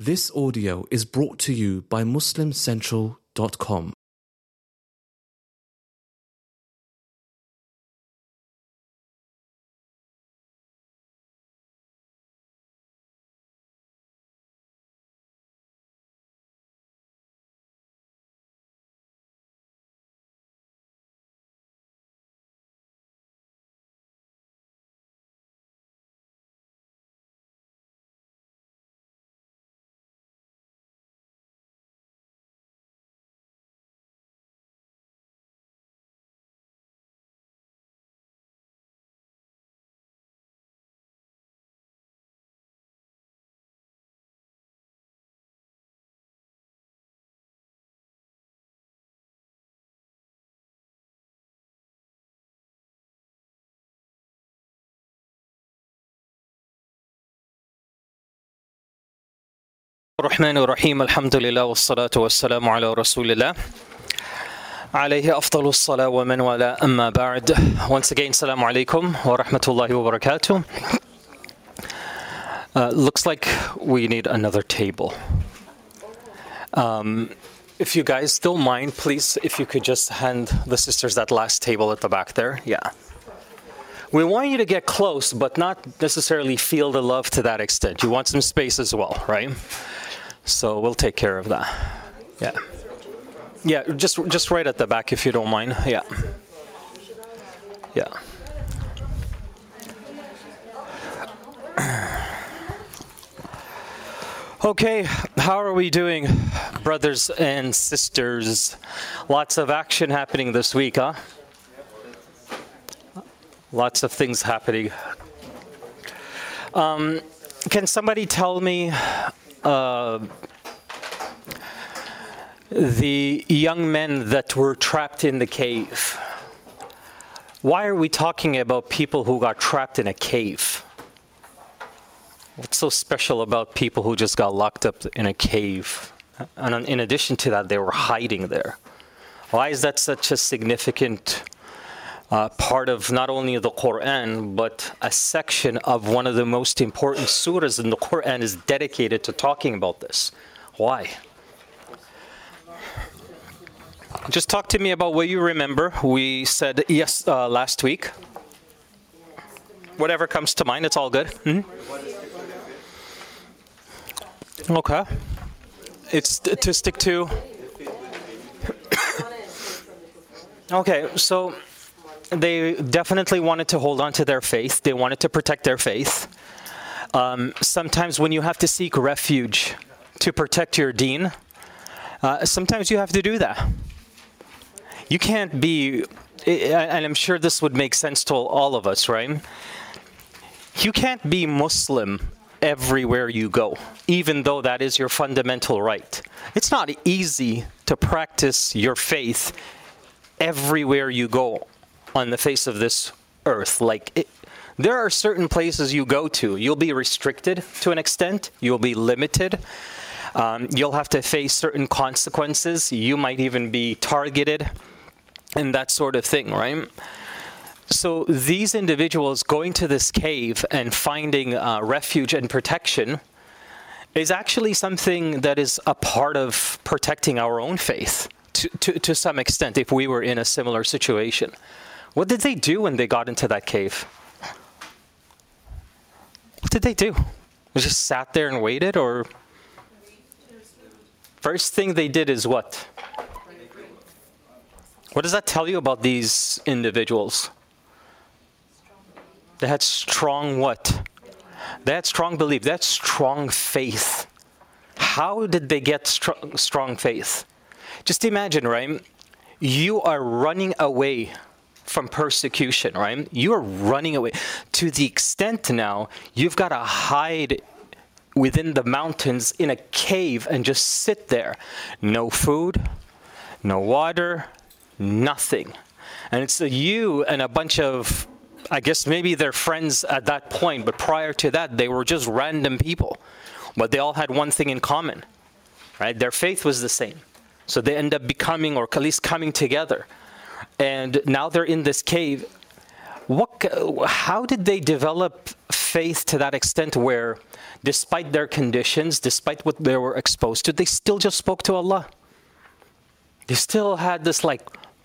This audio is brought to you by MuslimCentral.com. الرحمن الرحيم الحمد لله والصلاة والسلام على رسول الله عليه أفضل الصلاة ومن والاه أما بعد Once again السلام عليكم ورحمة الله وبركاته uh, Looks like we need another table um, If you guys don't mind please if you could just hand the sisters that last table at the back there yeah we want you to get close, but not necessarily feel the love to that extent. You want some space as well, right? So we'll take care of that. Yeah. Yeah, just just right at the back if you don't mind. Yeah. Yeah. Okay, how are we doing, brothers and sisters? Lots of action happening this week, huh? Lots of things happening. Um, can somebody tell me uh, the young men that were trapped in the cave? Why are we talking about people who got trapped in a cave? What's so special about people who just got locked up in a cave? And in addition to that, they were hiding there. Why is that such a significant uh, part of not only the Quran, but a section of one of the most important surahs in the Quran is dedicated to talking about this. Why? Just talk to me about what you remember. We said yes uh, last week. Whatever comes to mind, it's all good. Mhm. Okay. It's t- to stick to. okay, so they definitely wanted to hold on to their faith. They wanted to protect their faith. Um, sometimes when you have to seek refuge to protect your deen, uh, sometimes you have to do that. You can't be, and I'm sure this would make sense to all of us, right? You can't be Muslim everywhere you go, even though that is your fundamental right. It's not easy to practice your faith everywhere you go on the face of this earth. Like, it, there are certain places you go to, you'll be restricted to an extent, you'll be limited. Um, you'll have to face certain consequences. You might even be targeted and that sort of thing, right? So these individuals going to this cave and finding uh, refuge and protection is actually something that is a part of protecting our own faith to, to, to some extent if we were in a similar situation. What did they do when they got into that cave? What did they do? They just sat there and waited, or first thing they did is what? What does that tell you about these individuals? They had strong what? They had strong belief. They had strong faith. How did they get str- strong faith? Just imagine, right? You are running away from persecution, right? You are running away to the extent now you've got to hide within the mountains in a cave and just sit there. No food, no water, nothing. And it's you and a bunch of, I guess maybe they're friends at that point, but prior to that, they were just random people. But they all had one thing in common, right? Their faith was the same. So they end up becoming, or at least coming together. And now they're in this cave. What, how did they develop faith to that extent where, despite their conditions, despite what they were exposed to, they still just spoke to Allah. They still had this like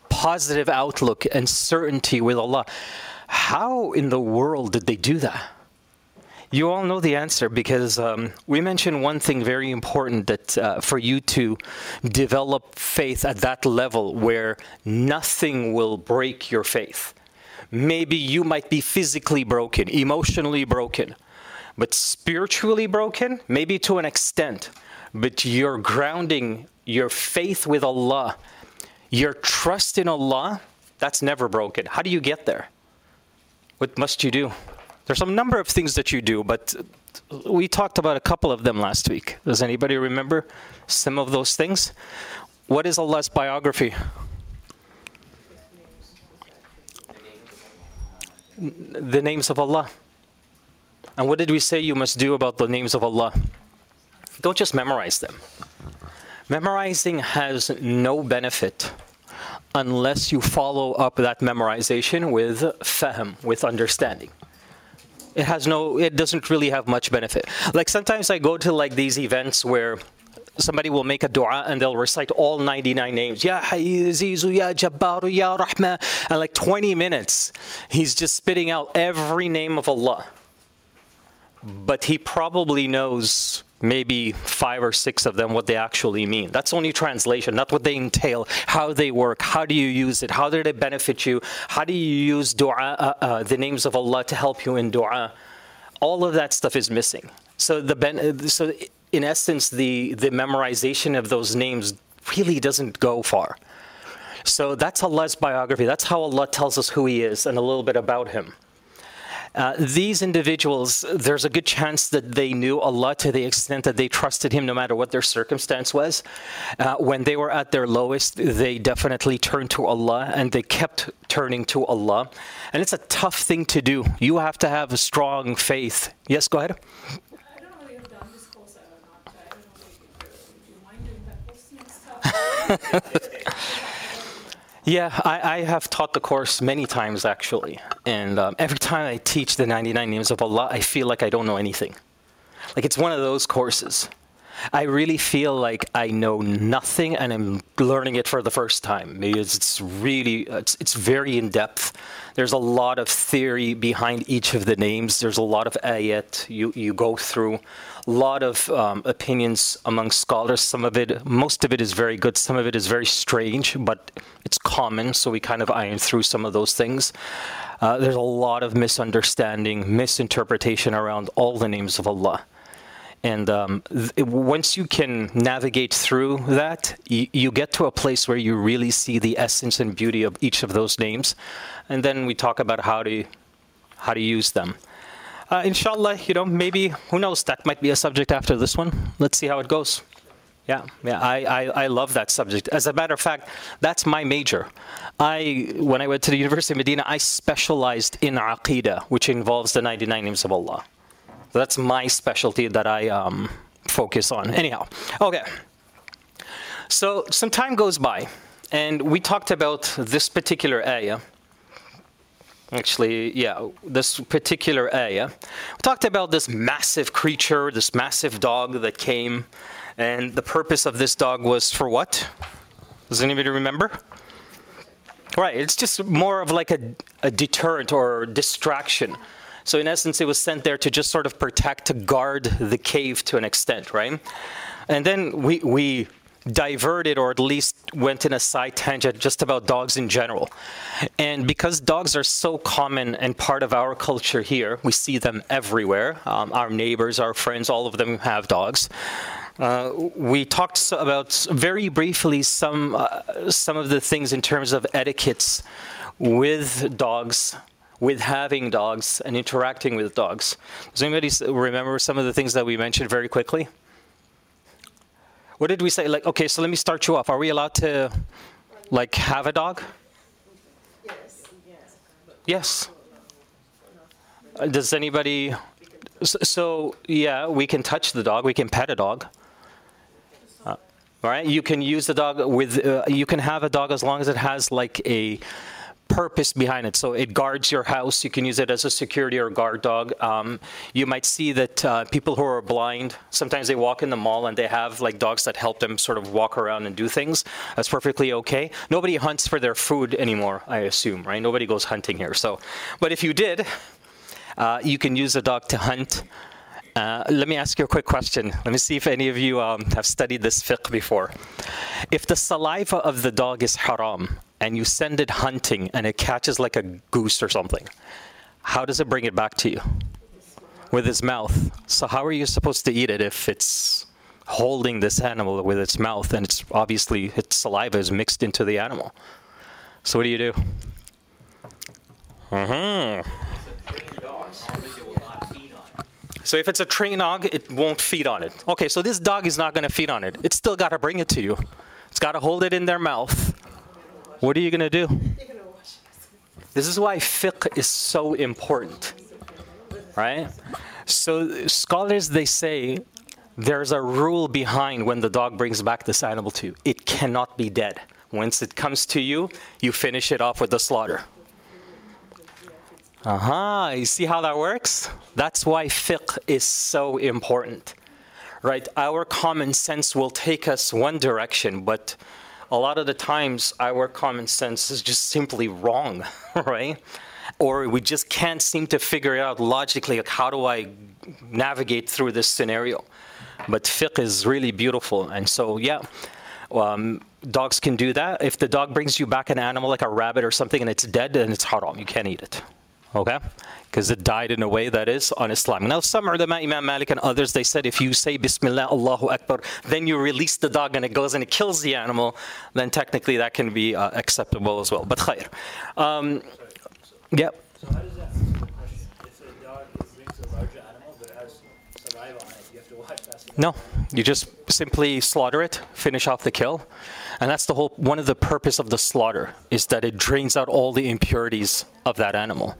positive outlook and certainty with Allah. How in the world did they do that? You all know the answer because um, we mentioned one thing very important that uh, for you to develop faith at that level where nothing will break your faith. Maybe you might be physically broken, emotionally broken, but spiritually broken, maybe to an extent. But you're grounding your faith with Allah, your trust in Allah, that's never broken. How do you get there? What must you do? There's a number of things that you do, but we talked about a couple of them last week. Does anybody remember some of those things? What is Allah's biography? The names of Allah. And what did we say you must do about the names of Allah? Don't just memorize them. Memorizing has no benefit unless you follow up that memorization with fahm, with understanding it has no it doesn't really have much benefit. Like sometimes i go to like these events where somebody will make a dua and they'll recite all 99 names. Ya azizu ya jabbaru ya rahman. And like 20 minutes he's just spitting out every name of allah but he probably knows maybe five or six of them what they actually mean. That's only translation, not what they entail, how they work, how do you use it, how do they benefit you, how do you use dua, uh, uh, the names of Allah to help you in dua. All of that stuff is missing. So the ben- so in essence, the the memorization of those names really doesn't go far. So that's Allah's biography. That's how Allah tells us who He is and a little bit about Him. Uh, these individuals, there's a good chance that they knew Allah to the extent that they trusted Him no matter what their circumstance was. Uh, when they were at their lowest, they definitely turned to Allah and they kept turning to Allah. And it's a tough thing to do. You have to have a strong faith. Yes, go ahead. Yeah, I, I, have taught the course many times actually. And um, every time I teach the 99 names of Allah, I feel like I don't know anything. Like it's one of those courses. I really feel like I know nothing and I'm learning it for the first time because it's really, it's, it's very in depth. There's a lot of theory behind each of the names. There's a lot of ayat you, you go through lot of um, opinions among scholars. Some of it, most of it is very good. Some of it is very strange, but it's common. So we kind of iron through some of those things. Uh, there's a lot of misunderstanding, misinterpretation around all the names of Allah. And um, th- once you can navigate through that, y- you get to a place where you really see the essence and beauty of each of those names. And then we talk about how to how to use them uh, inshallah, you know, maybe, who knows, that might be a subject after this one. Let's see how it goes. Yeah, yeah, I, I, I love that subject. As a matter of fact, that's my major. I, when I went to the University of Medina, I specialized in Aqidah, which involves the 99 names of Allah. That's my specialty that I um, focus on. Anyhow, okay. So some time goes by, and we talked about this particular ayah actually, yeah, this particular area. We talked about this massive creature, this massive dog that came, and the purpose of this dog was for what? Does anybody remember? Right, it's just more of like a, a deterrent or distraction. So, in essence, it was sent there to just sort of protect, to guard the cave to an extent, right? And then we, we diverted or at least went in a side tangent just about dogs in general. And because dogs are so common and part of our culture here, we see them everywhere. Um, our neighbors, our friends, all of them have dogs. Uh, we talked about very briefly some uh, some of the things in terms of etiquettes with dogs, with having dogs and interacting with dogs. Does anybody remember some of the things that we mentioned very quickly? What did we say? Like, okay, so let me start you off. Are we allowed to, like, have a dog? Yes. Yes. Uh, does anybody? So, yeah, we can touch the dog. We can pet a dog. Uh, all right. You can use the dog with. Uh, you can have a dog as long as it has like a purpose behind it. So it guards your house. You can use it as a security or guard dog. Um, you might see that uh, people who are blind sometimes they walk in the mall and they have like dogs that help them sort of walk around and do things. That's perfectly okay. Nobody hunts for their food anymore, I assume, right? Nobody goes hunting here. So, but if you did, uh, you can use a dog to hunt. Uh, let me ask you a quick question. Let me see if any of you um, have studied this fiqh before. If the saliva of the dog is haram and you send it hunting and it catches like a goose or something, how does it bring it back to you? With its mouth. So, how are you supposed to eat it if it's holding this animal with its mouth and it's obviously its saliva is mixed into the animal? So, what do you do? Uh-huh. So if it's a trained dog, it won't feed on it. Okay, so this dog is not going to feed on it. It's still got to bring it to you. It's got to hold it in their mouth. What are you going to do? This is why fiqh is so important, right? So scholars they say there's a rule behind when the dog brings back this animal to you. It cannot be dead. Once it comes to you, you finish it off with the slaughter. Aha, uh-huh. you see how that works? That's why fiqh is so important, right? Our common sense will take us one direction, but a lot of the times our common sense is just simply wrong, right? Or we just can't seem to figure out logically, like how do I navigate through this scenario? But fiqh is really beautiful, and so yeah. Um, dogs can do that. If the dog brings you back an animal like a rabbit or something and it's dead, then it's haram. You can't eat it okay? Because it died in a way that is on Islam. Now, some ulama, Imam Malik and others, they said if you say Bismillah, Allahu Akbar, then you release the dog and it goes and it kills the animal, then technically that can be uh, acceptable as well. But khair. Um, yeah. So how does that if a dog brings a larger animal that has saliva on it, you have to watch that? No, you just simply slaughter it, finish off the kill. And that's the whole one of the purpose of the slaughter is that it drains out all the impurities of that animal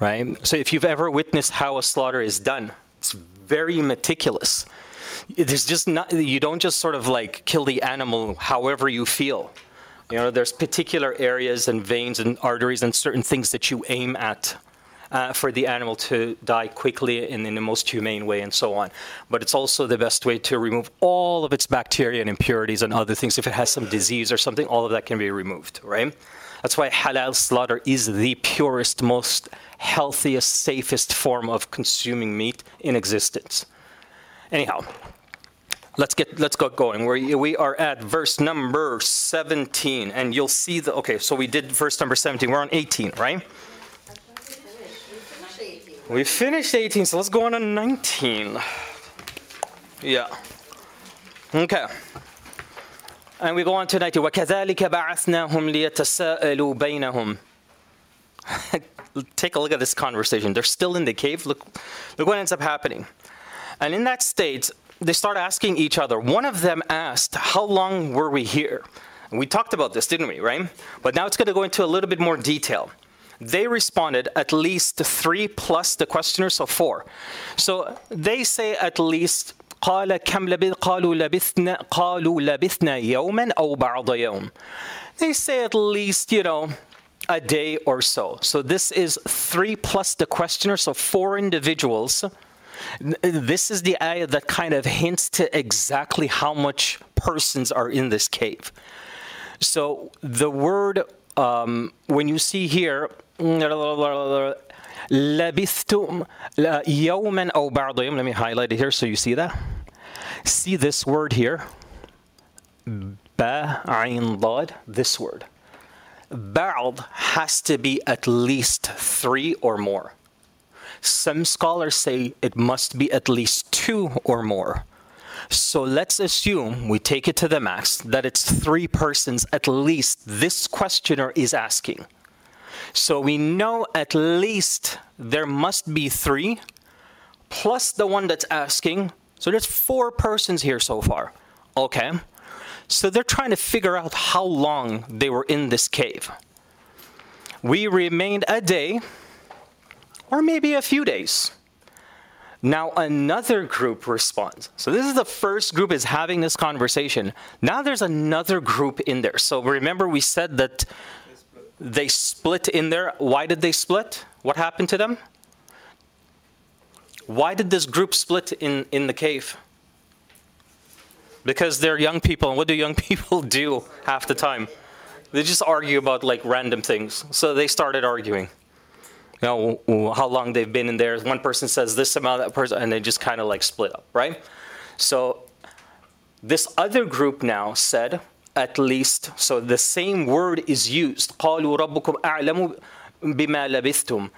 right? So if you've ever witnessed how a slaughter is done, it's very meticulous. There's just not, you don't just sort of like kill the animal however you feel. You know, there's particular areas and veins and arteries and certain things that you aim at uh, for the animal to die quickly and in the most humane way and so on. But it's also the best way to remove all of its bacteria and impurities and other things. If it has some disease or something, all of that can be removed, right? That's why halal slaughter is the purest, most healthiest, safest form of consuming meat in existence. Anyhow, let's get let's get going. We we are at verse number 17, and you'll see the okay. So we did verse number 17. We're on 18, right? We finished 18, so let's go on to 19. Yeah. Okay. And we go on to 19. وَكَذَلِكَ بَعَثْنَاهُمْ لِيَتَسَاءَلُوا بَيْنَهُمْ take a look at this conversation. They're still in the cave. Look, look what ends up happening. And in that state, they start asking each other. One of them asked, How long were we here? And we talked about this, didn't we, right? But now it's going to go into a little bit more detail. They responded at least three plus the questioner, so four. So they say at least قال كم لبث قالوا لبثنا قالوا لبثنا يوما أو بعض يوم. They say at least, you know, a day or so. So this is three plus the questioner, so four individuals. This is the ayah that kind of hints to exactly how much persons are in this cave. So the word, um, when you see here, لبثتم يوما أو بعض يوم. Let me highlight it here so you see that. See this word here. Ba, ayn, dad, this word. Ba'd has to be at least three or more. Some scholars say it must be at least two or more. So let's assume, we take it to the max, that it's three persons at least this questioner is asking. So we know at least there must be three, plus the one that's asking. So there's four persons here so far. Okay. So they're trying to figure out how long they were in this cave. We remained a day, or maybe a few days. Now another group responds. So this is the first group is having this conversation. Now there's another group in there. So remember we said that they split in there. Why did they split? What happened to them? Why did this group split in, in the cave? Because they're young people, and what do young people do half the time? They just argue about like random things. So they started arguing. You know, how long they've been in there. One person says this amount, that person, and they just kind of like split up, right? So this other group now said, at least, so the same word is used. قالوا ربكم أعلم بما لبثتم.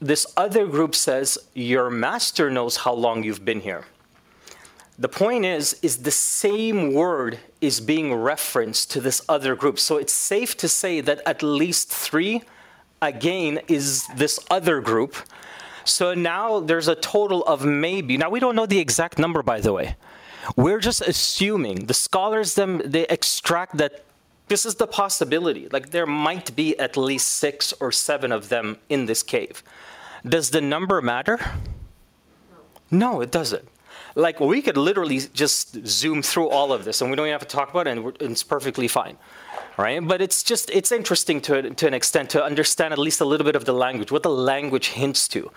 This other group says, your master knows how long you've been here. The point is, is the same word is being referenced to this other group. So it's safe to say that at least three, again, is this other group. So now there's a total of maybe, now we don't know the exact number, by the way. We're just assuming the scholars them they extract that this is the possibility. Like there might be at least six or seven of them in this cave. Does the number matter? No, it doesn't like we could literally just zoom through all of this and we don't even have to talk about it and it's perfectly fine right? But it's just it's interesting to, to an extent to understand at least a little bit of the language what the language hints to.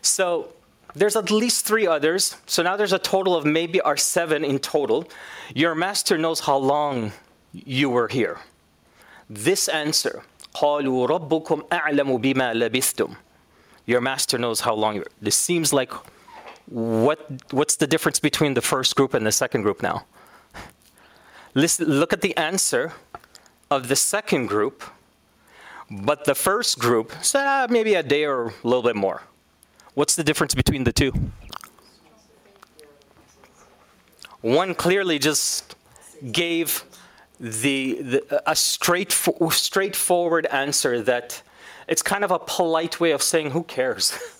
So there's at least three others. So now there's a total of maybe our seven in total. Your master knows how long you were here. This answer your master knows how long you were. This seems like what what's the difference between the first group and the second group now? Listen, look at the answer of the second group, but the first group said ah, maybe a day or a little bit more. What's the difference between the two? One clearly just gave the, the a straight, straightforward answer that it's kind of a polite way of saying, who cares?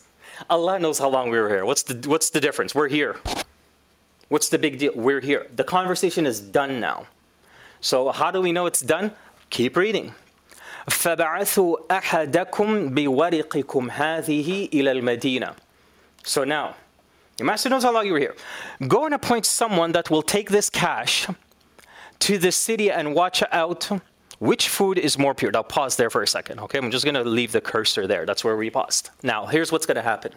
Allah knows how long we were here. What's the, what's the difference? We're here. What's the big deal? We're here. The conversation is done now. So how do we know it's done? Keep reading. فبعثوا أحدكم بورقكم هذه إلى المدينة. So now, your master knows how long you were here. Go and appoint someone that will take this cash to the city and watch out which food is more pure. Now pause there for a second, okay? I'm just gonna leave the cursor there. That's where we paused. Now, here's what's gonna happen.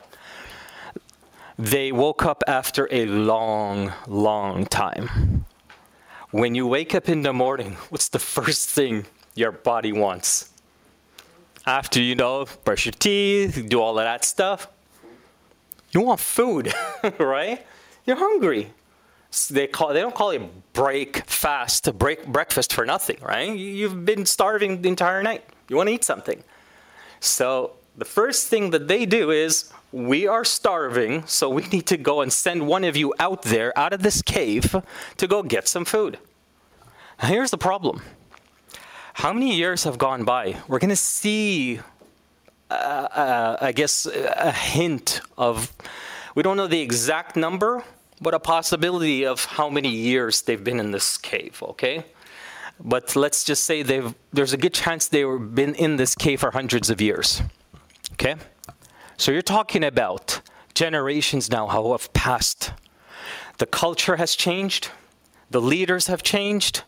They woke up after a long, long time. When you wake up in the morning, what's the first thing your body wants. After you know, brush your teeth, do all of that stuff, you want food, right? You're hungry. They call they don't call it break fast, break breakfast for nothing, right? You've been starving the entire night. You want to eat something. So the first thing that they do is we are starving, so we need to go and send one of you out there, out of this cave, to go get some food. here's the problem how many years have gone by? We're going to see, uh, uh, I guess, a hint of, we don't know the exact number, but a possibility of how many years they've been in this cave, okay? But let's just say they've, there's a good chance they've been in this cave for hundreds of years, okay? So you're talking about generations now how have passed. The culture has changed, the leaders have changed,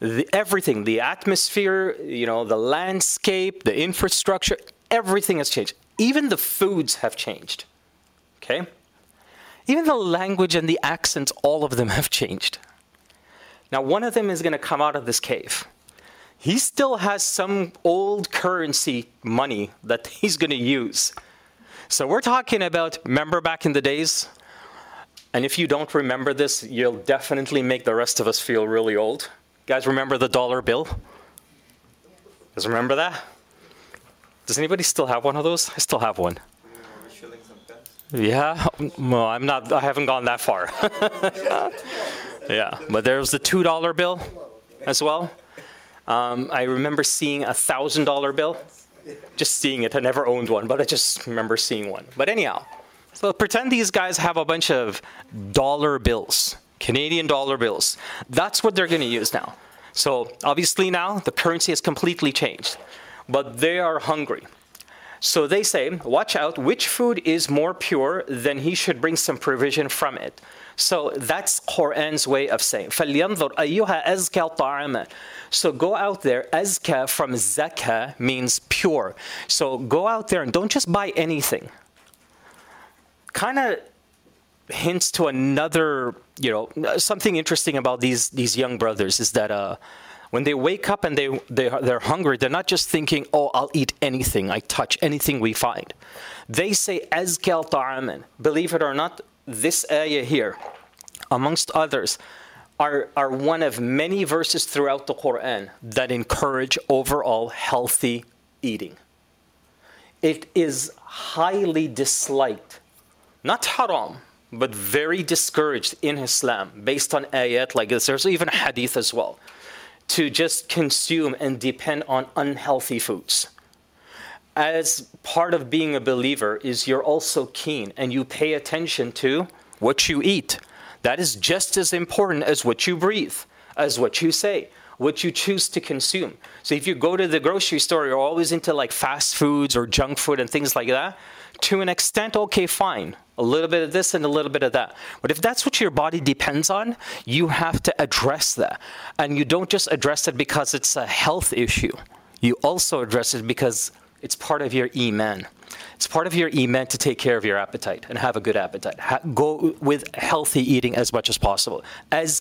the, everything, the atmosphere, you know, the landscape, the infrastructure, everything has changed. Even the foods have changed. Okay? Even the language and the accents, all of them have changed. Now, one of them is going to come out of this cave. He still has some old currency money that he's going to use. So, we're talking about, remember back in the days? And if you don't remember this, you'll definitely make the rest of us feel really old. Guys, remember the dollar bill? Guys, remember that? Does anybody still have one of those? I still have one. Yeah, well, I'm not. I haven't gone that far. yeah, but there was the two dollar bill as well. Um, I remember seeing a thousand dollar bill. Just seeing it. I never owned one, but I just remember seeing one. But anyhow, so pretend these guys have a bunch of dollar bills. Canadian dollar bills. That's what they're going to use now. So obviously now the currency has completely changed, but they are hungry. So they say, watch out, which food is more pure, then he should bring some provision from it. So that's Quran's way of saying فَلْيَنْظُرْ أَيُّهَا أَزْكَى طَعَامًا So go out there, azka from zaka means pure. So go out there and don't just buy anything. Kind of hints to another, you know, something interesting about these these young brothers is that uh, when they wake up and they, they they're hungry, they're not just thinking, "Oh, I'll eat anything, I touch anything we find." They say azkal ta'aman. Believe it or not, this ayah here, amongst others, are, are one of many verses throughout the Quran that encourage overall healthy eating. It is highly disliked, not haram, but very discouraged in Islam based on ayat like this. There's even hadith as well to just consume and depend on unhealthy foods. As part of being a believer is you're also keen and you pay attention to what you eat. That is just as important as what you breathe, as what you say, what you choose to consume. So if you go to the grocery store, you're always into like fast foods or junk food and things like that. To an extent, okay, fine a little bit of this and a little bit of that. But if that's what your body depends on, you have to address that. And you don't just address it because it's a health issue, you also address it because it's part of your iman. It's part of your iman to take care of your appetite and have a good appetite. Ha- go with healthy eating as much as possible. As.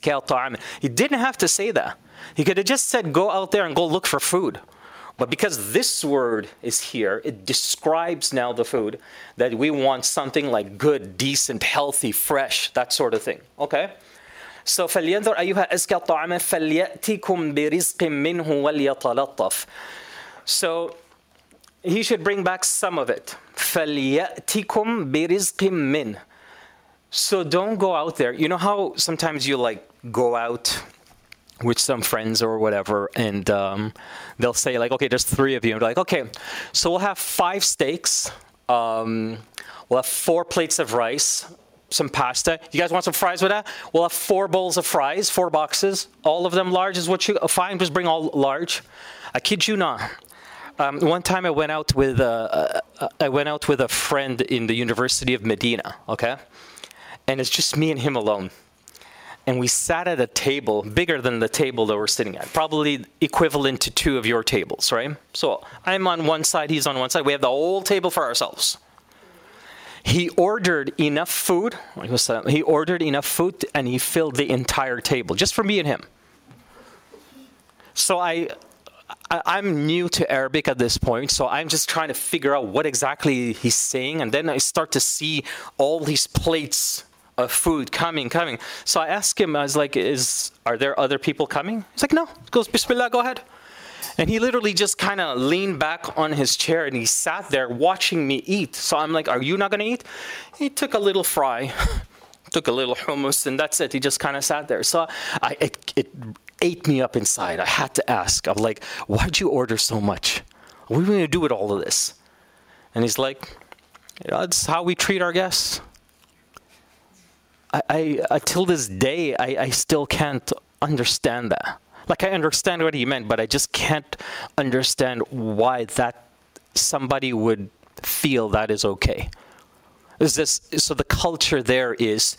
He didn't have to say that. He could have just said, go out there and go look for food. But because this word is here, it describes now the food that we want something like good, decent, healthy, fresh, that sort of thing. Okay? So فلينظر أيها أزكى الطعام فليأتيكم برزق منه وليتلطف. So he should bring back some of it. فليأتيكم برزق منه. So don't go out there. You know how sometimes you like go out with some friends or whatever, and um, they'll say like, okay, there's three of you. And like, okay, so we'll have five steaks. Um, we'll have four plates of rice, some pasta. You guys want some fries with that? We'll have four bowls of fries, four boxes. All of them large is what you fine. Just bring all large. I kid you not. Um, one time I went out with uh, uh, I went out with a friend in the University of Medina. Okay, and it's just me and him alone and we sat at a table bigger than the table that we're sitting at, probably equivalent to two of your tables, right? So I'm on one side, he's on one side. We have the whole table for ourselves. He ordered enough food. He ordered enough food, and he filled the entire table just for me and him. So I, I, am new to Arabic at this point, so I'm just trying to figure out what exactly he's saying, and then I start to see all these plates of food coming, coming. So I asked him, I was like, is, are there other people coming? He's like, no. He goes, Bismillah, go ahead. And he literally just kind of leaned back on his chair and he sat there watching me eat. So I'm like, are you not going to eat? He took a little fry, took a little hummus, and that's it. He just kind of sat there. So I, it, it ate me up inside. I had to ask. I'm like, why'd you order so much? What are we going to do with all of this? And he's like, that's how we treat our guests. I, I uh, until this day, I, I still can't understand that. Like I understand what he meant, but I just can't understand why that somebody would feel that is okay. Is this so? The culture there is,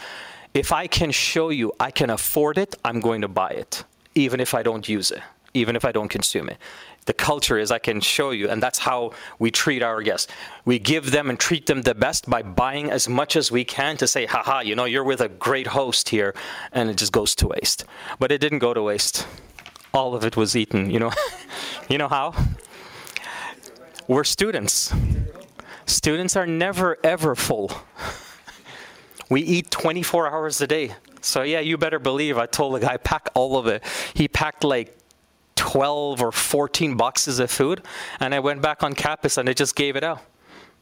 if I can show you I can afford it, I'm going to buy it, even if I don't use it, even if I don't consume it the culture is I can show you, and that's how we treat our guests. We give them and treat them the best by buying as much as we can to say, haha, you know, you're with a great host here, and it just goes to waste. But it didn't go to waste. All of it was eaten, you know. you know how? We're students. Students are never ever full. we eat 24 hours a day. So yeah, you better believe I told the guy pack all of it. He packed like 12 or 14 boxes of food. And I went back on campus and I just gave it out.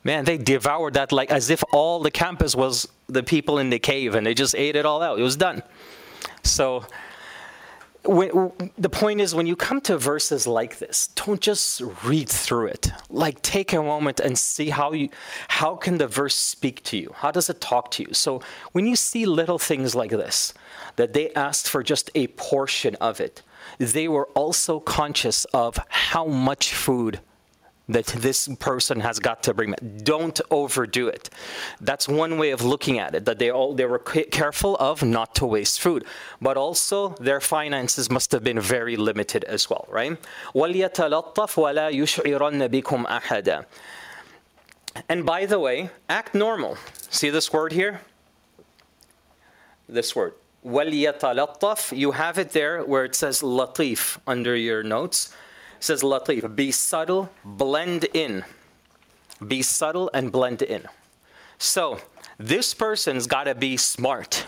Man, they devoured that like as if all the campus was the people in the cave and they just ate it all out. It was done. So, when, the point is when you come to verses like this don't just read through it like take a moment and see how you how can the verse speak to you how does it talk to you so when you see little things like this that they asked for just a portion of it they were also conscious of how much food that this person has got to bring back. Don't overdo it. That's one way of looking at it, that they all they were careful of not to waste food. But also their finances must have been very limited as well, right? وَلْيَتَلَطَّفْ وَلَا يُشْعِرَنَّ بِكُمْ أَحَدًا And by the way, act normal. See this word here? This word. وَلْيَتَلَطَّفْ You have it there where it says latif under your notes says Latif, be subtle, blend in. Be subtle and blend in. So this person's got to be smart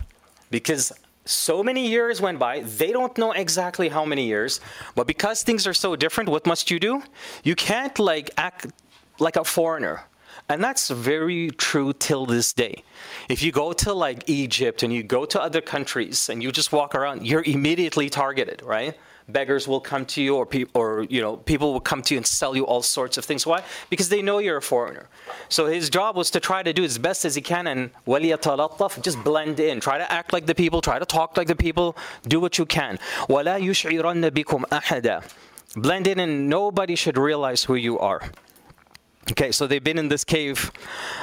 because so many years went by. They don't know exactly how many years, but because things are so different, what must you do? You can't like act like a foreigner. And that's very true till this day. If you go to like Egypt and you go to other countries and you just walk around, you're immediately targeted, right? beggars will come to you or, pe- or you know people will come to you and sell you all sorts of things why because they know you're a foreigner so his job was to try to do as best as he can and وَلْيَتَلَطَّفْ just blend in try to act like the people try to talk like the people do what you can وَلَا يُشْعِرَنَّ بِكُمْ أَحَدًا blend in and nobody should realize who you are Okay, so they've been in this cave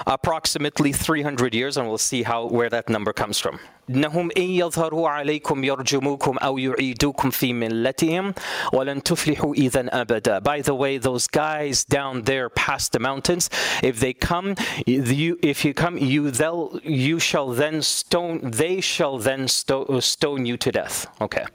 approximately 300 years, and we'll see how where that number comes from. إنهم إن يظهروا عليكم يرجموكم أو يعيدوكم في ملتهم ولن تفلحوا إذا أبدا. By the way, those guys down there past the mountains, if they come, you, if you come, you they'll, you shall then stone. They shall then sto- stone you to death. Okay.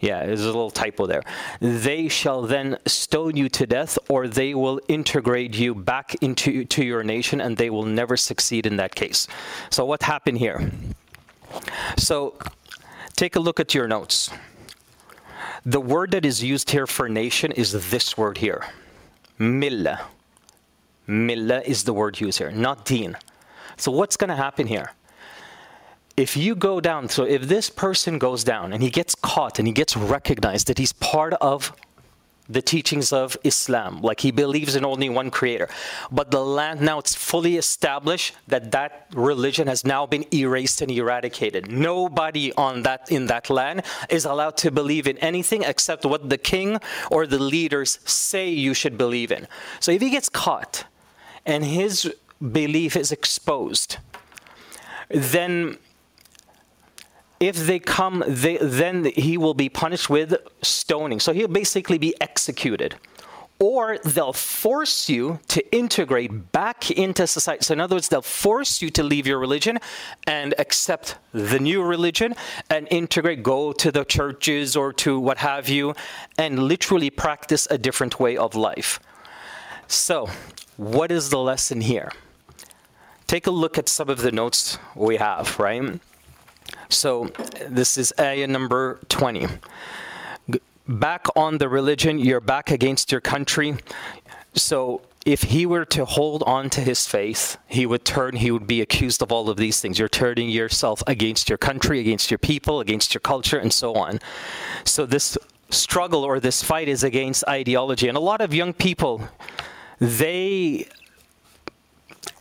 Yeah, there's a little typo there. They shall then stone you to death, or they will integrate you back into to your nation, and they will never succeed in that case. So, what happened here? So, take a look at your notes. The word that is used here for nation is this word here, millah. Millah is the word used here, not deen. So, what's going to happen here? If you go down, so if this person goes down and he gets caught and he gets recognized that he's part of the teachings of Islam, like he believes in only one creator, but the land now it's fully established that that religion has now been erased and eradicated. Nobody on that in that land is allowed to believe in anything except what the king or the leaders say you should believe in. So if he gets caught and his belief is exposed, then if they come, they, then he will be punished with stoning. So he'll basically be executed. Or they'll force you to integrate back into society. So, in other words, they'll force you to leave your religion and accept the new religion and integrate, go to the churches or to what have you, and literally practice a different way of life. So, what is the lesson here? Take a look at some of the notes we have, right? So this is ayah number 20. Back on the religion, you're back against your country. So if he were to hold on to his faith, he would turn, he would be accused of all of these things. You're turning yourself against your country, against your people, against your culture, and so on. So this struggle or this fight is against ideology. And a lot of young people, they,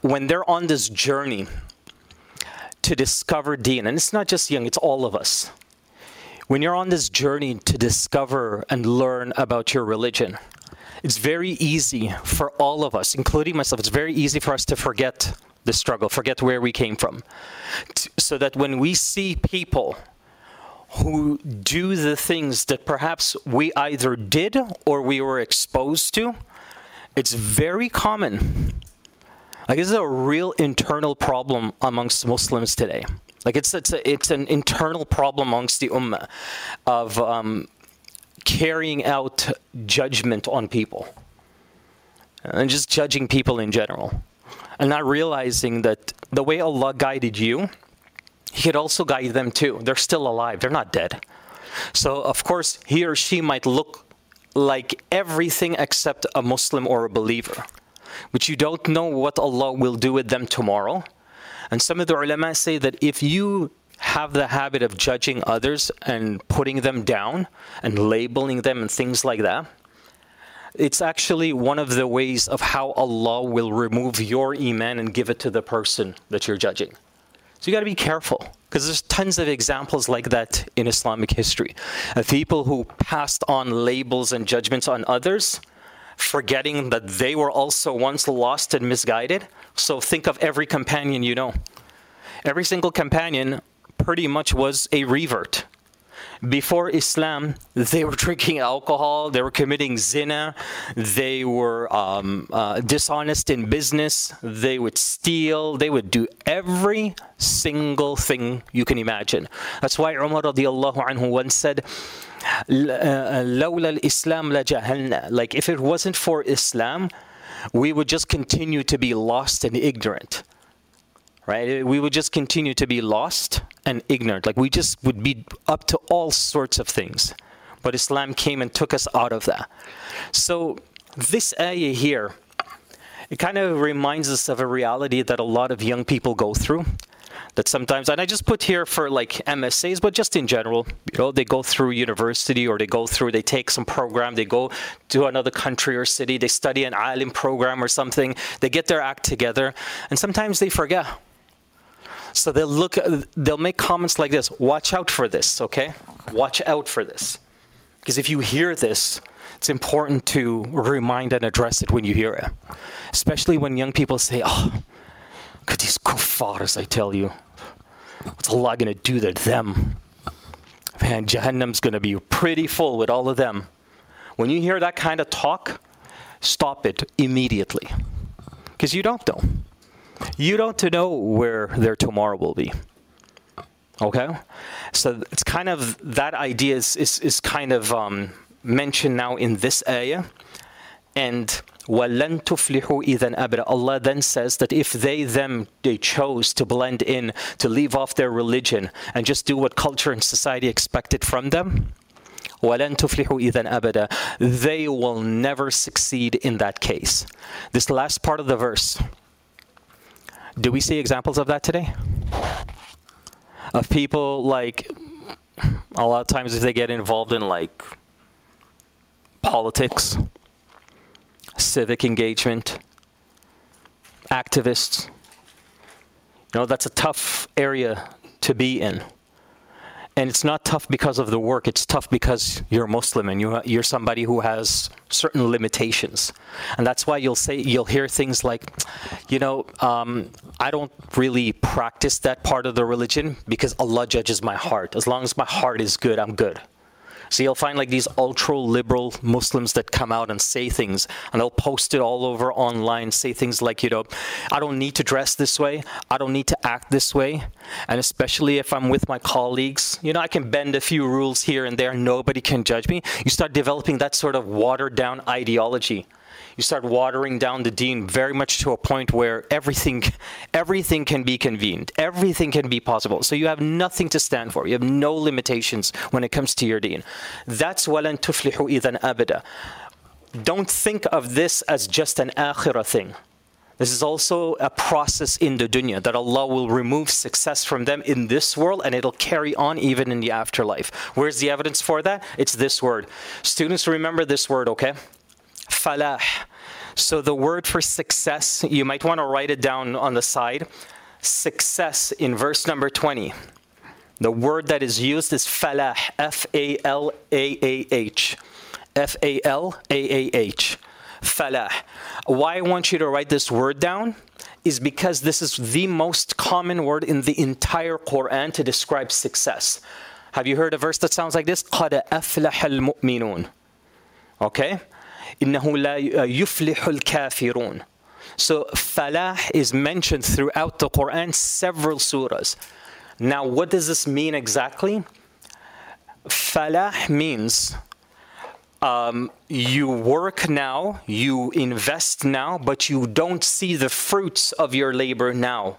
when they're on this journey, to discover deen. And it's not just young, it's all of us. When you're on this journey to discover and learn about your religion, it's very easy for all of us, including myself, it's very easy for us to forget the struggle, forget where we came from. So that when we see people who do the things that perhaps we either did or we were exposed to, it's very common like this is a real internal problem amongst Muslims today. Like it's it's a, it's an internal problem amongst the ummah of um, carrying out judgment on people and just judging people in general, and not realizing that the way Allah guided you, He could also guide them too. They're still alive. They're not dead. So of course he or she might look like everything except a Muslim or a believer but you don't know what Allah will do with them tomorrow. And some of the ulama say that if you have the habit of judging others and putting them down and labeling them and things like that, it's actually one of the ways of how Allah will remove your iman and give it to the person that you're judging. So you got to be careful because there's tons of examples like that in Islamic history of people who passed on labels and judgments on others forgetting that they were also once lost and misguided. So think of every companion you know. Every single companion pretty much was a revert. Before Islam, they were drinking alcohol, they were committing zina, they were um, uh, dishonest in business, they would steal, they would do every single thing you can imagine. That's why Umar radiallahu anhu once said, لولا الإسلام لجهلنا. Like if it wasn't for Islam, we would just continue to be lost and ignorant right? We would just continue to be lost and ignorant. Like we just would be up to all sorts of things. But Islam came and took us out of that. So this ayah here, it kind of reminds us of a reality that a lot of young people go through. That sometimes, and I just put here for like MSAs, but just in general, you know, they go through university or they go through, they take some program, they go to another country or city, they study an alim program or something, they get their act together, and sometimes they forget so they'll look, they'll make comments like this Watch out for this, okay? Watch out for this. Because if you hear this, it's important to remind and address it when you hear it. Especially when young people say, Oh, these kuffars, I tell you, what's Allah going to do to them? Man, Jahannam's going to be pretty full with all of them. When you hear that kind of talk, stop it immediately. Because you don't know. You don't know where their tomorrow will be. Okay? So it's kind of that idea is, is, is kind of um, mentioned now in this ayah. And وَلَن تُفْلِحُوا إِذًا أَبْرَ Allah then says that if they, them, they chose to blend in, to leave off their religion and just do what culture and society expected from them, وَلَن تُفْلِحُوا إِذًا أَبَدًا They will never succeed in that case. This last part of the verse, do we see examples of that today? Of people like, a lot of times if they get involved in like politics, civic engagement, activists, you know, that's a tough area to be in. And it's not tough because of the work, it's tough because you're Muslim and you, you're somebody who has certain limitations. And that's why you'll say, you'll hear things like, you know, um, I don't really practice that part of the religion because Allah judges my heart. As long as my heart is good, I'm good. So you'll find like these ultra liberal Muslims that come out and say things, and they'll post it all over online, say things like, you know, I don't need to dress this way, I don't need to act this way. And especially if I'm with my colleagues, you know, I can bend a few rules here and there, nobody can judge me. You start developing that sort of watered down ideology you start watering down the deen very much to a point where everything everything can be convened everything can be possible so you have nothing to stand for you have no limitations when it comes to your deen that's walan tuflihu idan abada don't think of this as just an akhirah thing this is also a process in the dunya that Allah will remove success from them in this world and it'll carry on even in the afterlife. Where's the evidence for that? It's this word. Students, remember this word, okay? Falah. So the word for success, you might want to write it down on the side. Success in verse number 20. The word that is used is falah, F A L A A H. F A L A A H. Falah. Why I want you to write this word down is because this is the most common word in the entire Quran to describe success. Have you heard a verse that sounds like this? قَدْ أَفْلَحَ الْمُؤْمِنُونَ Okay? إنه لا يفلح الكافرون So falah is mentioned throughout the Quran, several surahs. Now, what does this mean exactly? Falah means um, you work now, you invest now, but you don't see the fruits of your labor now.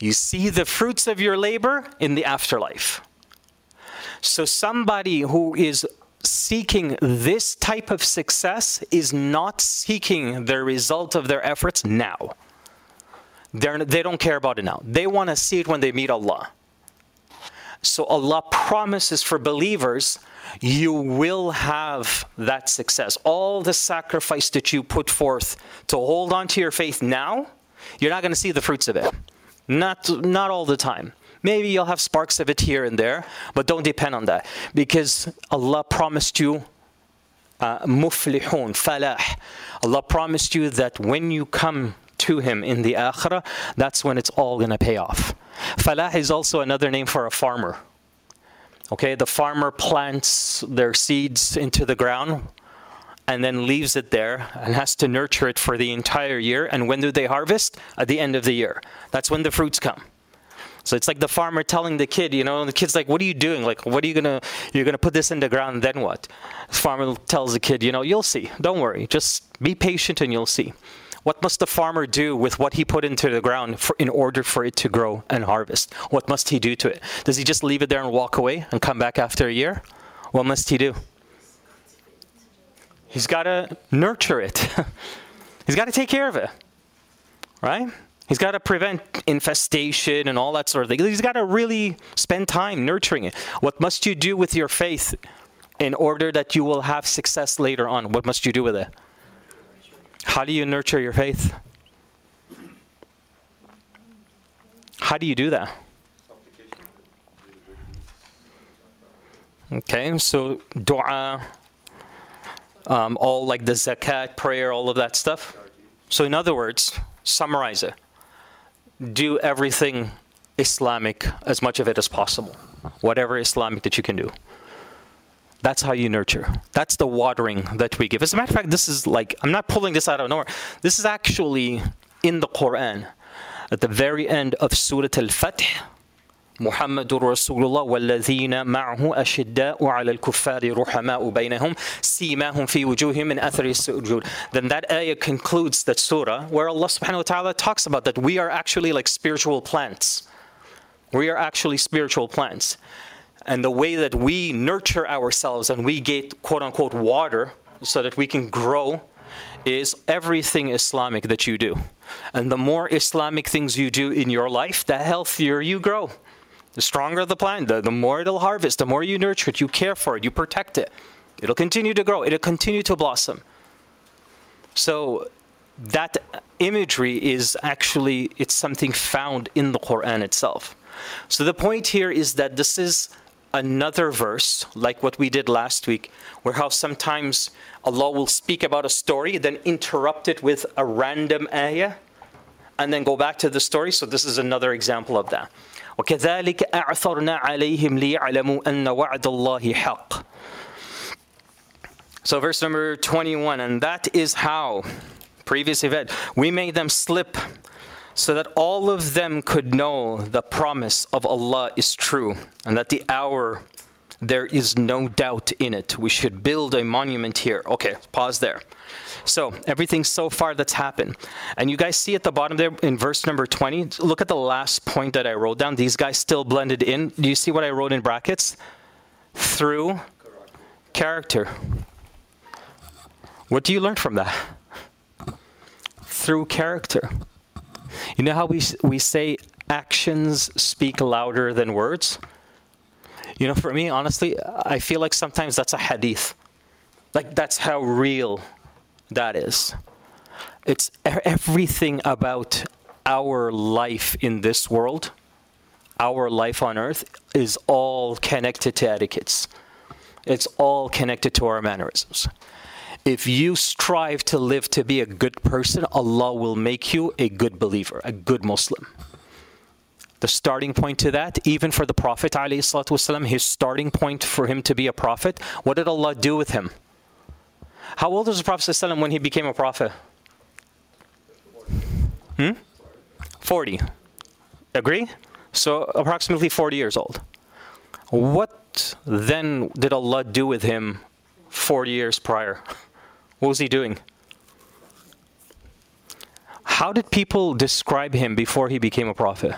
You see the fruits of your labor in the afterlife. So, somebody who is seeking this type of success is not seeking the result of their efforts now. They're, they don't care about it now. They want to see it when they meet Allah. So Allah promises for believers, you will have that success. All the sacrifice that you put forth to hold on to your faith now, you're not going to see the fruits of it. Not, not all the time. Maybe you'll have sparks of it here and there, but don't depend on that because Allah promised you uh, muflihun, falah. Allah promised you that when you come to Him in the akhirah, that's when it's all going to pay off. Falah is also another name for a farmer. Okay, the farmer plants their seeds into the ground and then leaves it there and has to nurture it for the entire year. And when do they harvest? At the end of the year. That's when the fruits come. So it's like the farmer telling the kid, you know, the kid's like, "What are you doing? Like, what are you gonna? You're gonna put this in the ground, then what?" The farmer tells the kid, "You know, you'll see. Don't worry. Just be patient, and you'll see." What must the farmer do with what he put into the ground for, in order for it to grow and harvest? What must he do to it? Does he just leave it there and walk away and come back after a year? What must he do? He's got to nurture it. He's got to take care of it. Right? He's got to prevent infestation and all that sort of thing. He's got to really spend time nurturing it. What must you do with your faith in order that you will have success later on? What must you do with it? How do you nurture your faith? How do you do that? Okay, so dua, um, all like the zakat, prayer, all of that stuff. So, in other words, summarize it. Do everything Islamic, as much of it as possible. Whatever Islamic that you can do. That's how you nurture. That's the watering that we give. As a matter of fact, this is like, I'm not pulling this out of nowhere. This is actually in the Quran. At the very end of Surah Al Fath, محمد رسول الله والذين معه أشداء على الكفار رحماء بينهم سيماهم في وجوههم من أثر السجود Then that ayah concludes that surah where Allah subhanahu wa ta'ala talks about that we are actually like spiritual plants. We are actually spiritual plants. And the way that we nurture ourselves and we get quote unquote water so that we can grow is everything Islamic that you do. And the more Islamic things you do in your life, the healthier you grow. The stronger the plant, the, the more it'll harvest, the more you nurture it, you care for it, you protect it. It'll continue to grow, it'll continue to blossom. So that imagery is actually it's something found in the Quran itself. So the point here is that this is another verse, like what we did last week, where how sometimes Allah will speak about a story, then interrupt it with a random ayah, and then go back to the story. So this is another example of that. وكذلك أعثرنا عليهم ليعلموا أن وعد الله حق. So verse number 21, and that is how, previous event, we made them slip so that all of them could know the promise of Allah is true and that the hour there is no doubt in it. We should build a monument here. Okay, pause there. So, everything so far that's happened. And you guys see at the bottom there in verse number 20, look at the last point that I wrote down. These guys still blended in. Do you see what I wrote in brackets? Through character. What do you learn from that? Through character. You know how we, we say actions speak louder than words? You know, for me, honestly, I feel like sometimes that's a hadith. Like, that's how real that is. It's everything about our life in this world, our life on earth, is all connected to etiquettes. It's all connected to our mannerisms. If you strive to live to be a good person, Allah will make you a good believer, a good Muslim The starting point to that, even for the Prophet, والسلام, his starting point for him to be a prophet, what did Allah do with him? How old was the Prophet ﷺ when he became a prophet? Hmm? 40. Agree? So approximately 40 years old. What then did Allah do with him 40 years prior? What was he doing? How did people describe him before he became a prophet?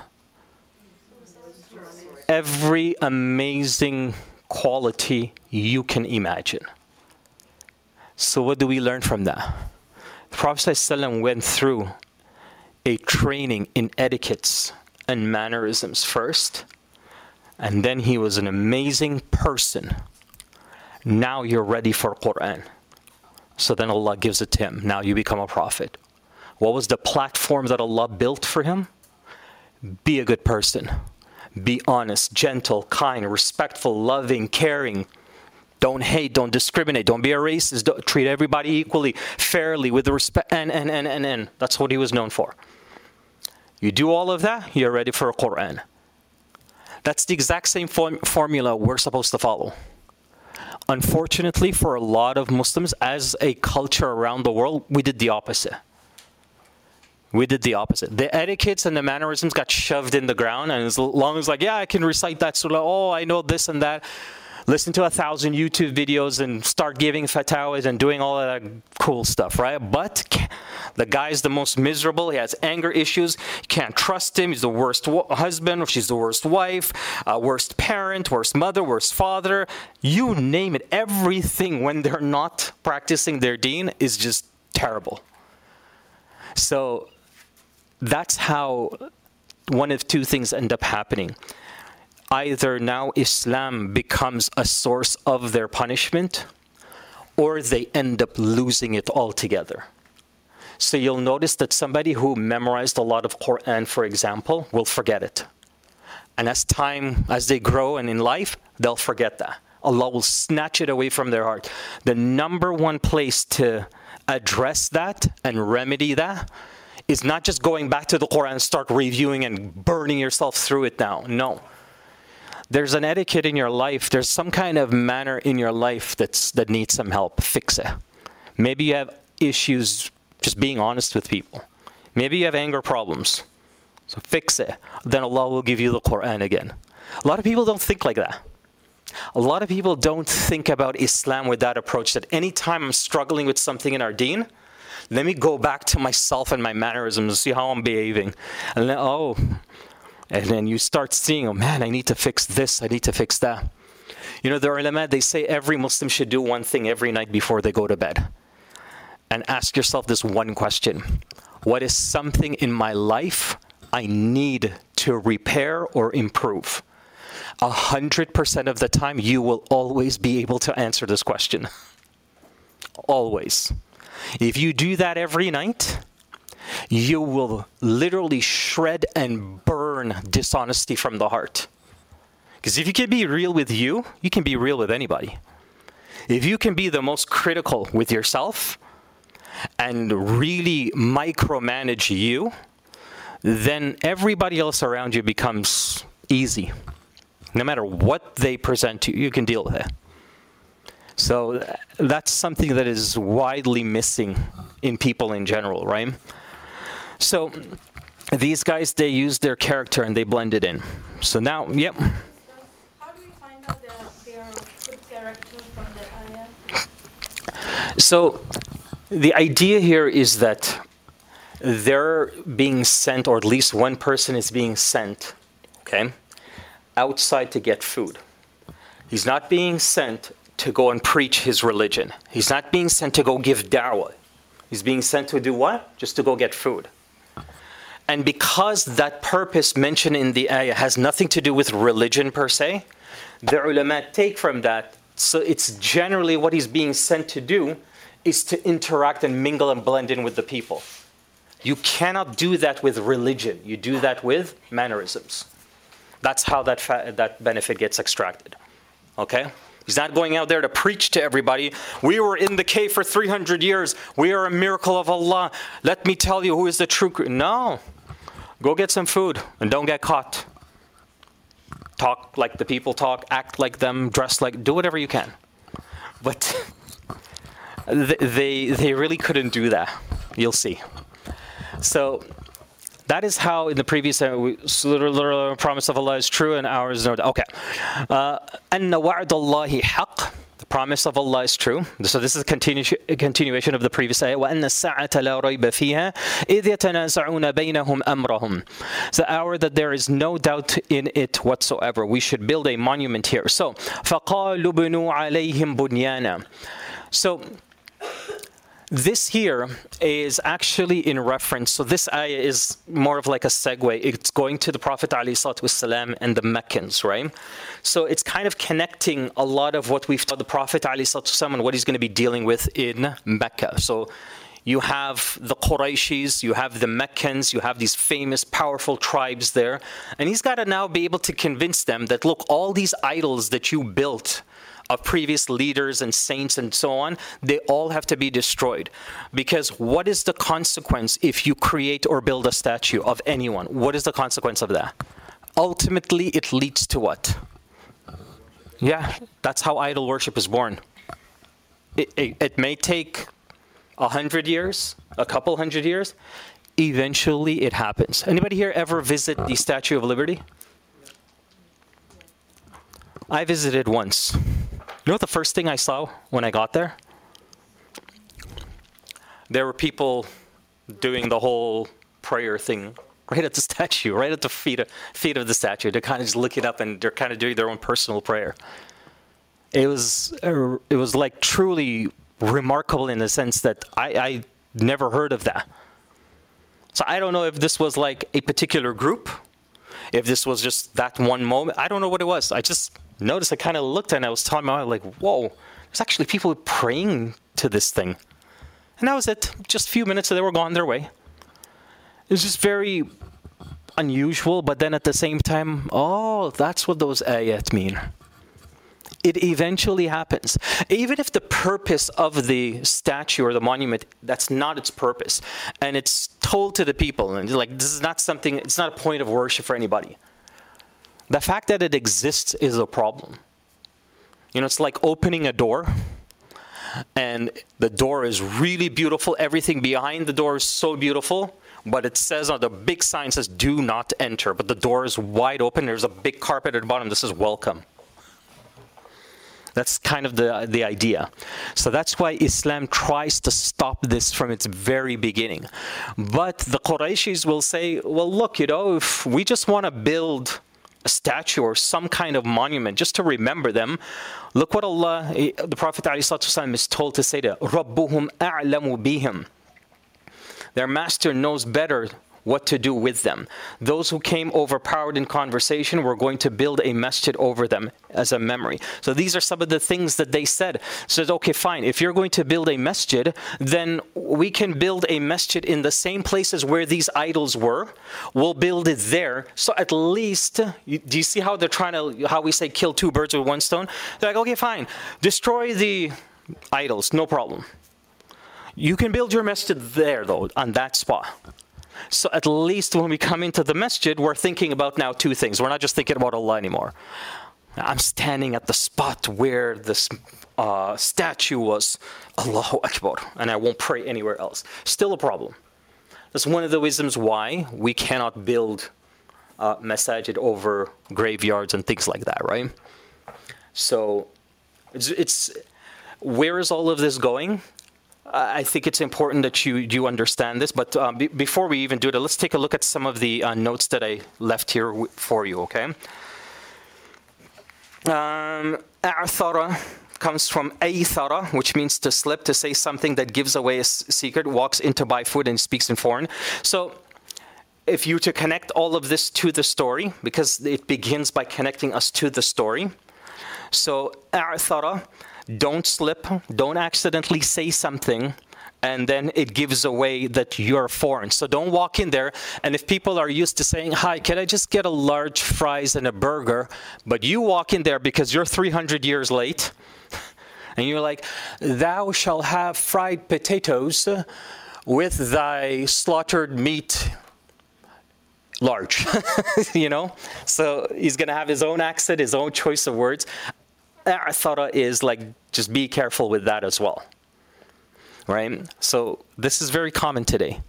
Every amazing quality you can imagine. So, what do we learn from that? The Prophet ﷺ went through a training in etiquettes and mannerisms first, and then he was an amazing person. Now you're ready for Quran. So then Allah gives it to him. Now you become a prophet. What was the platform that Allah built for him? Be a good person. Be honest, gentle, kind, respectful, loving, caring. Don't hate, don't discriminate, don't be a racist, don't, treat everybody equally, fairly, with respect, and, and, and, and, and. That's what he was known for. You do all of that, you're ready for a Quran. That's the exact same form- formula we're supposed to follow. Unfortunately, for a lot of Muslims, as a culture around the world, we did the opposite. We did the opposite. The etiquettes and the mannerisms got shoved in the ground, and as long as like, yeah, I can recite that surah, oh, I know this and that, listen to a thousand YouTube videos and start giving fatwas and doing all that cool stuff, right? But the guy's the most miserable. He has anger issues. You can't trust him. He's the worst husband. She's the worst wife, uh, worst parent, worst mother, worst father. You name it. Everything when they're not practicing their deen is just terrible. So that's how one of two things end up happening. Either now Islam becomes a source of their punishment, or they end up losing it altogether. So you'll notice that somebody who memorized a lot of Quran, for example, will forget it. And as time, as they grow and in life, they'll forget that. Allah will snatch it away from their heart. The number one place to address that and remedy that is not just going back to the Quran and start reviewing and burning yourself through it now. No. There's an etiquette in your life, there's some kind of manner in your life that's that needs some help. Fix it. Maybe you have issues just being honest with people. Maybe you have anger problems. So fix it. Then Allah will give you the Quran again. A lot of people don't think like that. A lot of people don't think about Islam with that approach that anytime I'm struggling with something in our deen, let me go back to myself and my mannerisms and see how I'm behaving. And then, oh, and then you start seeing, oh man, I need to fix this, I need to fix that. You know, the ulama, they say every Muslim should do one thing every night before they go to bed. And ask yourself this one question What is something in my life I need to repair or improve? A hundred percent of the time, you will always be able to answer this question. Always. If you do that every night, you will literally shred and burn dishonesty from the heart. Because if you can be real with you, you can be real with anybody. If you can be the most critical with yourself and really micromanage you, then everybody else around you becomes easy. No matter what they present to you, you can deal with it. So that's something that is widely missing in people in general, right? So these guys, they use their character and they blend it in. So now, yep. So how do we find out that they are good character from the ayah? So the idea here is that they're being sent, or at least one person is being sent, okay, outside to get food. He's not being sent to go and preach his religion. He's not being sent to go give da'wah. He's being sent to do what? Just to go get food. And because that purpose mentioned in the ayah has nothing to do with religion per se, the ulama take from that, so it's generally what he's being sent to do is to interact and mingle and blend in with the people. You cannot do that with religion. You do that with mannerisms. That's how that, fa- that benefit gets extracted. Okay? He's not going out there to preach to everybody. We were in the cave for 300 years. We are a miracle of Allah. Let me tell you who is the true. No. Go get some food and don't get caught. Talk like the people talk, act like them, dress like, do whatever you can. But th- they, they really couldn't do that. You'll see. So that is how in the previous uh, we- so the literal promise of Allah is true and ours no. Okay. Uh, أن وعد الله حق. The promise of Allah is true. So this is a, continu- a continuation of the previous ayah. وأن الساعة لا ريب فيها إذ يتنازعون بينهم أمرهم. It's the hour that there is no doubt in it whatsoever. We should build a monument here. So فقالوا بنوا عليهم بنيانا. So this here is actually in reference. So this ayah is more of like a segue. It's going to the Prophet ﷺ and the Meccans, right? So it's kind of connecting a lot of what we've taught the Prophet ﷺ and what he's going to be dealing with in Mecca. So you have the Qurayshis, you have the Meccans, you have these famous, powerful tribes there. And he's got to now be able to convince them that, look, all these idols that you built of previous leaders and saints and so on, they all have to be destroyed. Because what is the consequence if you create or build a statue of anyone? What is the consequence of that? Ultimately, it leads to what? Yeah, that's how idol worship is born. It, it, it may take a hundred years, a couple hundred years. Eventually, it happens. Anybody here ever visit the Statue of Liberty? I visited once. You know what the first thing I saw when I got there? There were people doing the whole prayer thing right at the statue, right at the feet of, feet of the statue. They're kind of just looking up and they're kind of doing their own personal prayer. It was uh, it was like truly remarkable in the sense that I, I never heard of that. So I don't know if this was like a particular group, if this was just that one moment. I don't know what it was. I just noticed. I kind of looked and I was my wife, like, "Whoa, there's actually people praying to this thing," and that was it. Just a few minutes, and they were gone their way. It was just very unusual, but then at the same time, oh, that's what those ayat mean. It eventually happens. Even if the purpose of the statue or the monument, that's not its purpose. And it's told to the people, and like, this is not something, it's not a point of worship for anybody. The fact that it exists is a problem. You know, it's like opening a door and the door is really beautiful. Everything behind the door is so beautiful, but it says on the big sign says "Do not enter." But the door is wide open. There's a big carpet at the bottom. This is welcome. That's kind of the the idea. So that's why Islam tries to stop this from its very beginning. But the Qurayshis will say, "Well, look, you know, if we just want to build." a statue or some kind of monument just to remember them. Look what Allah, the Prophet ﷺ is told to say to Rabbuhum a'lamu bihim. Their master knows better what to do with them. Those who came overpowered in conversation were going to build a masjid over them as a memory. So these are some of the things that they said. Says, okay, fine. If you're going to build a masjid, then we can build a masjid in the same places where these idols were. We'll build it there. So at least, do you see how they're trying to, how we say kill two birds with one stone? They're like, okay, fine. Destroy the idols, no problem. You can build your masjid there, though, on that spot. So at least when we come into the masjid, we're thinking about now two things. We're not just thinking about Allah anymore. I'm standing at the spot where this uh, statue was, Allahu Akbar, and I won't pray anywhere else. Still a problem. That's one of the reasons why we cannot build uh, masajid over graveyards and things like that, right? So it's, it's where is all of this going? I think it's important that you you understand this. But um, before we even do that, let's take a look at some of the uh, notes that I left here for you. Okay. Um, comes from aithara, which means to slip, to say something that gives away a secret, walks into buy food and speaks in foreign. So if you to connect all of this to the story, because it begins by connecting us to the story. So a'thara don't slip, don't accidentally say something and then it gives away that you're foreign. So don't walk in there. And if people are used to saying, Hi, can I just get a large fries and a burger? But you walk in there because you're 300 years late, and you're like, Thou shalt have fried potatoes with thy slaughtered meat large you know so he's going to have his own accent his own choice of words i'thara is like just be careful with that as well. Right? So this is very common today.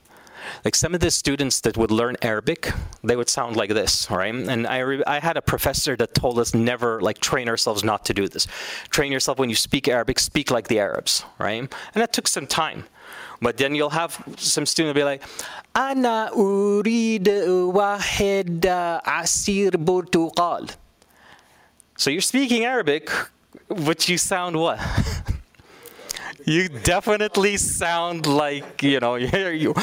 Like some of the students that would learn arabic they would sound like this right? And i re- i had a professor that told us never like train ourselves not to do this. Train yourself when you speak arabic speak like the arabs right? And that took some time. But then you'll have some student be like ana urid wahid uh, asir burtuqal so you're speaking Arabic, but you sound what? you definitely sound like you know you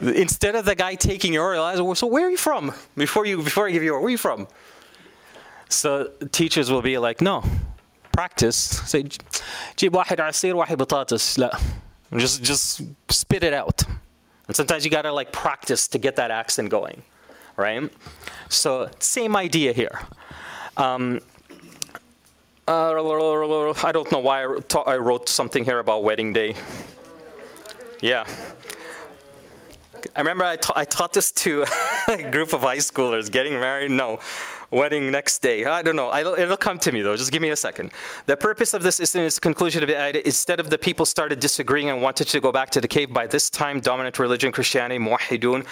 instead of the guy taking your order so where are you from before you before i give you where are you from so teachers will be like no practice say جيب واحد عصير واحد بطاطس لا just just spit it out and sometimes you got to like practice to get that accent going right so same idea here um, uh, I don't know why I wrote something here about wedding day. Yeah. I remember I, ta- I taught this to a group of high schoolers getting married. No, wedding next day. I don't know. I, it'll come to me though. Just give me a second. The purpose of this is in its conclusion of it. Instead of the people started disagreeing and wanted to go back to the cave. By this time, dominant religion, Christianity, muwahidun.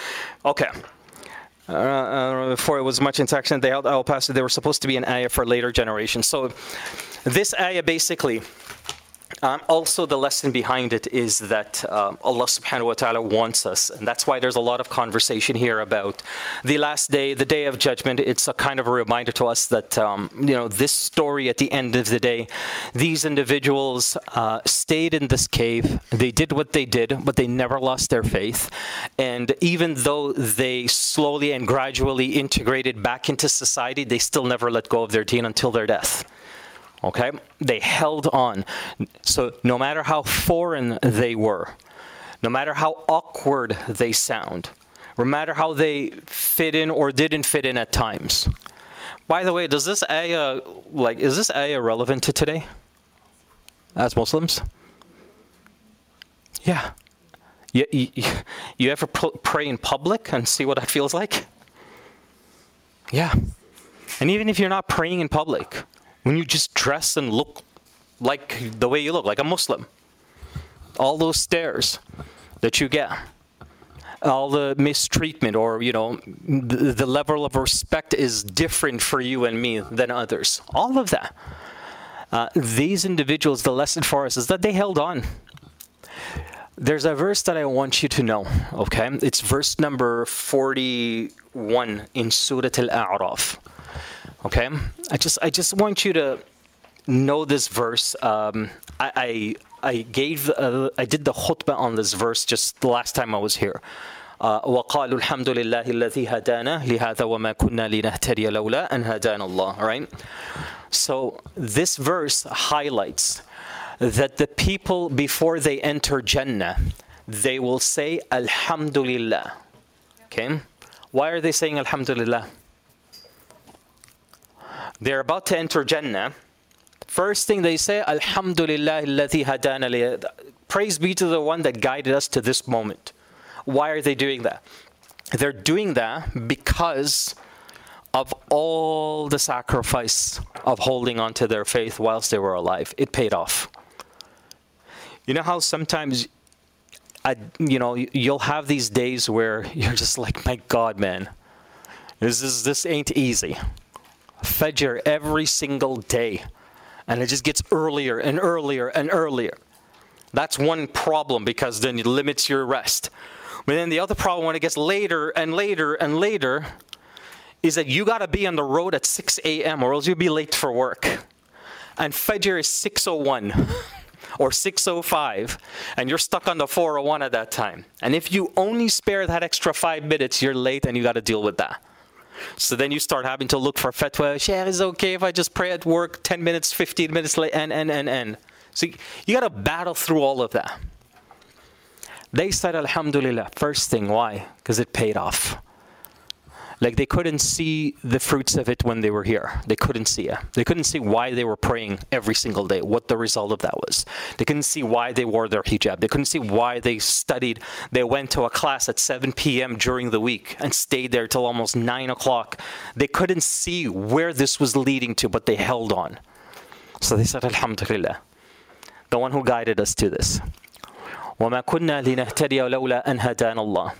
Okay. Uh, uh, before it was much interaction, they held al pastor. They were supposed to be an ayah for later generations. So, this ayah basically um, also, the lesson behind it is that um, Allah subhanahu wa ta'ala wants us, and that's why there's a lot of conversation here about the last day, the day of judgment. It's a kind of a reminder to us that, um, you know, this story at the end of the day, these individuals uh, stayed in this cave, they did what they did, but they never lost their faith. And even though they slowly and gradually integrated back into society, they still never let go of their deen until their death. Okay? They held on. So no matter how foreign they were, no matter how awkward they sound, no matter how they fit in or didn't fit in at times. By the way, does this ayah, uh, like, is this ayah relevant to today? As Muslims? Yeah. You, you, you ever pray in public and see what that feels like? Yeah. And even if you're not praying in public, when you just dress and look like the way you look, like a Muslim. All those stares that you get, all the mistreatment, or you know, the, the level of respect is different for you and me than others. All of that. Uh, these individuals, the lesson for us is that they held on. There's a verse that I want you to know, okay? It's verse number 41 in Surah Al A'raf. Okay, I just I just want you to know this verse. Um, I, I, I gave uh, I did the khutbah on this verse just the last time I was here. Uh, وقالوا الحمد لله الذي هدانا لهذا وما كنا لنهتدي لولا أن هدانا الله. All right. So this verse highlights that the people before they enter Jannah, they will say Alhamdulillah. Okay. Why are they saying Alhamdulillah? They're about to enter Jannah, first thing they say, Alhamdulillah hadana Praise be to the one that guided us to this moment. Why are they doing that? They're doing that because of all the sacrifice of holding on to their faith whilst they were alive. It paid off. You know how sometimes I, you know, you'll have these days where you're just like, my God, man, this is this ain't easy. Fajr every single day. And it just gets earlier and earlier and earlier. That's one problem because then it limits your rest. But then the other problem when it gets later and later and later is that you got to be on the road at 6 a.m. or else you'll be late for work. And Fajr is 6.01 or 6.05 and you're stuck on the 401 at that time. And if you only spare that extra five minutes, you're late and you got to deal with that. So then you start having to look for fatwa. Share is okay if I just pray at work 10 minutes, 15 minutes late, and, and, and, and. So you, you got to battle through all of that. They said Alhamdulillah, first thing. Why? Because it paid off. Like they couldn't see the fruits of it when they were here. They couldn't see it. They couldn't see why they were praying every single day, what the result of that was. They couldn't see why they wore their hijab. They couldn't see why they studied. They went to a class at 7 p.m. during the week and stayed there till almost 9 o'clock. They couldn't see where this was leading to, but they held on. So they said, Alhamdulillah, the one who guided us to this. وما كنا لنهتدي لولا أن هدانا الله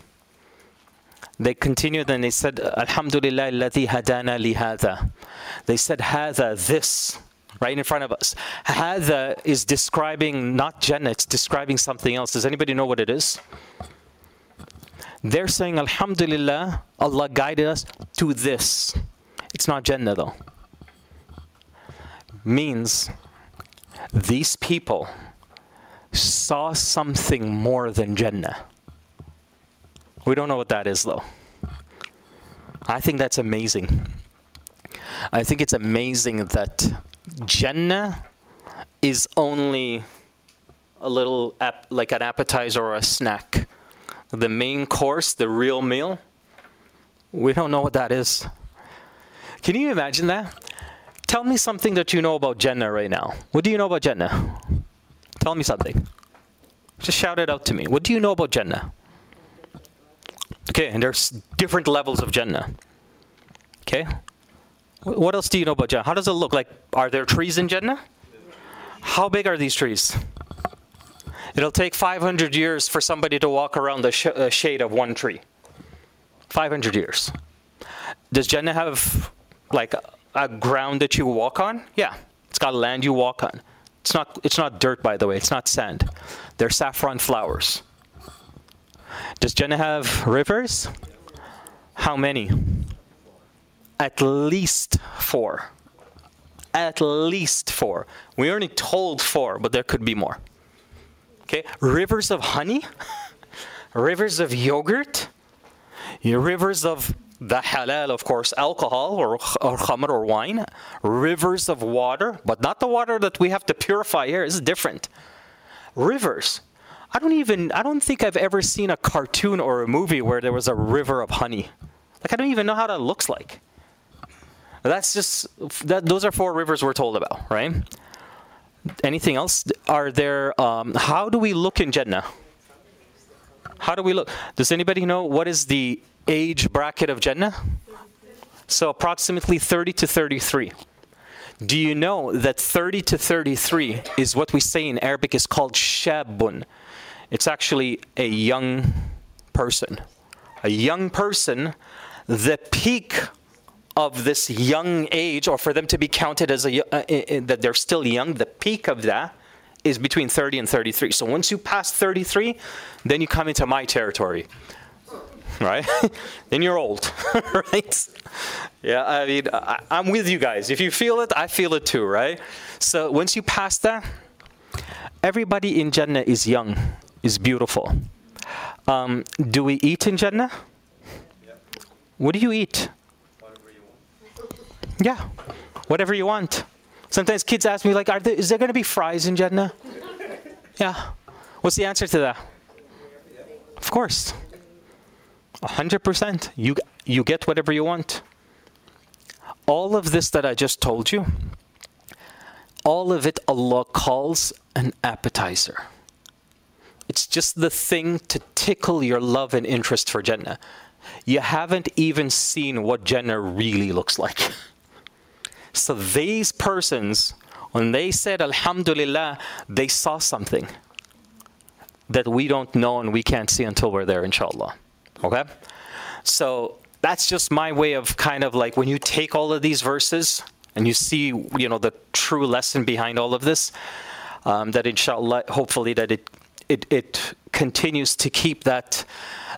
they continued and they said, Alhamdulillah alladhi hadana li hadha. They said, hadha, this, right in front of us. Hadha is describing not Jannah, it's describing something else. Does anybody know what it is? They're saying, Alhamdulillah, Allah guided us to this. It's not Jannah though. Means these people saw something more than Jannah. We don't know what that is, though. I think that's amazing. I think it's amazing that Jannah is only a little ap- like an appetizer or a snack. The main course, the real meal, we don't know what that is. Can you imagine that? Tell me something that you know about Jannah right now. What do you know about Jannah? Tell me something. Just shout it out to me. What do you know about Jannah? Okay, and there's different levels of Jannah. Okay? What else do you know about Jannah? How does it look? Like, are there trees in Jannah? How big are these trees? It'll take 500 years for somebody to walk around the sh- uh, shade of one tree. 500 years. Does Jannah have like a, ground that you walk on? Yeah, it's got land you walk on. It's not. It's not dirt, by the way. It's not sand. They're saffron flowers. Does Jannah have rivers? How many? At least four. At least four. We only told four, but there could be more. Okay, rivers of honey, rivers of yogurt, rivers of the halal, of course, alcohol or, or khamr or wine, rivers of water, but not the water that we have to purify here. It's different. Rivers. I don't even, I don't think I've ever seen a cartoon or a movie where there was a river of honey. Like, I don't even know how that looks like. That's just, that, those are four rivers we're told about, right? Anything else? Are there, um, how do we look in Jannah? How do we look? Does anybody know what is the age bracket of Jannah? So approximately 30 to 33. Do you know that 30 to 33 is what we say in Arabic is called shabun? It's actually a young person. A young person, the peak of this young age, or for them to be counted as a, uh, uh, uh, that they're still young, the peak of that is between 30 and 33. So once you pass 33, then you come into my territory, right? then you're old, right? Yeah, I mean, I, I'm with you guys. If you feel it, I feel it too, right? So once you pass that, everybody in Jannah is young, is beautiful. Um, do we eat in Jannah? What do you eat? Yeah, whatever you want. Sometimes kids ask me, like, Are there, is there going to be fries in Jannah? Yeah. What's the answer to that? Of course. 100%. You, you get whatever you want. All of this that I just told you, all of it Allah calls an appetizer. It's just the thing to tickle your love and interest for Jannah. You haven't even seen what Jannah really looks like. So these persons, when they said Alhamdulillah, they saw something that we don't know and we can't see until we're there, inshallah. Okay? So that's just my way of kind of like when you take all of these verses and you see, you know, the true lesson behind all of this, um, that inshallah, hopefully that it, it, it continues to keep that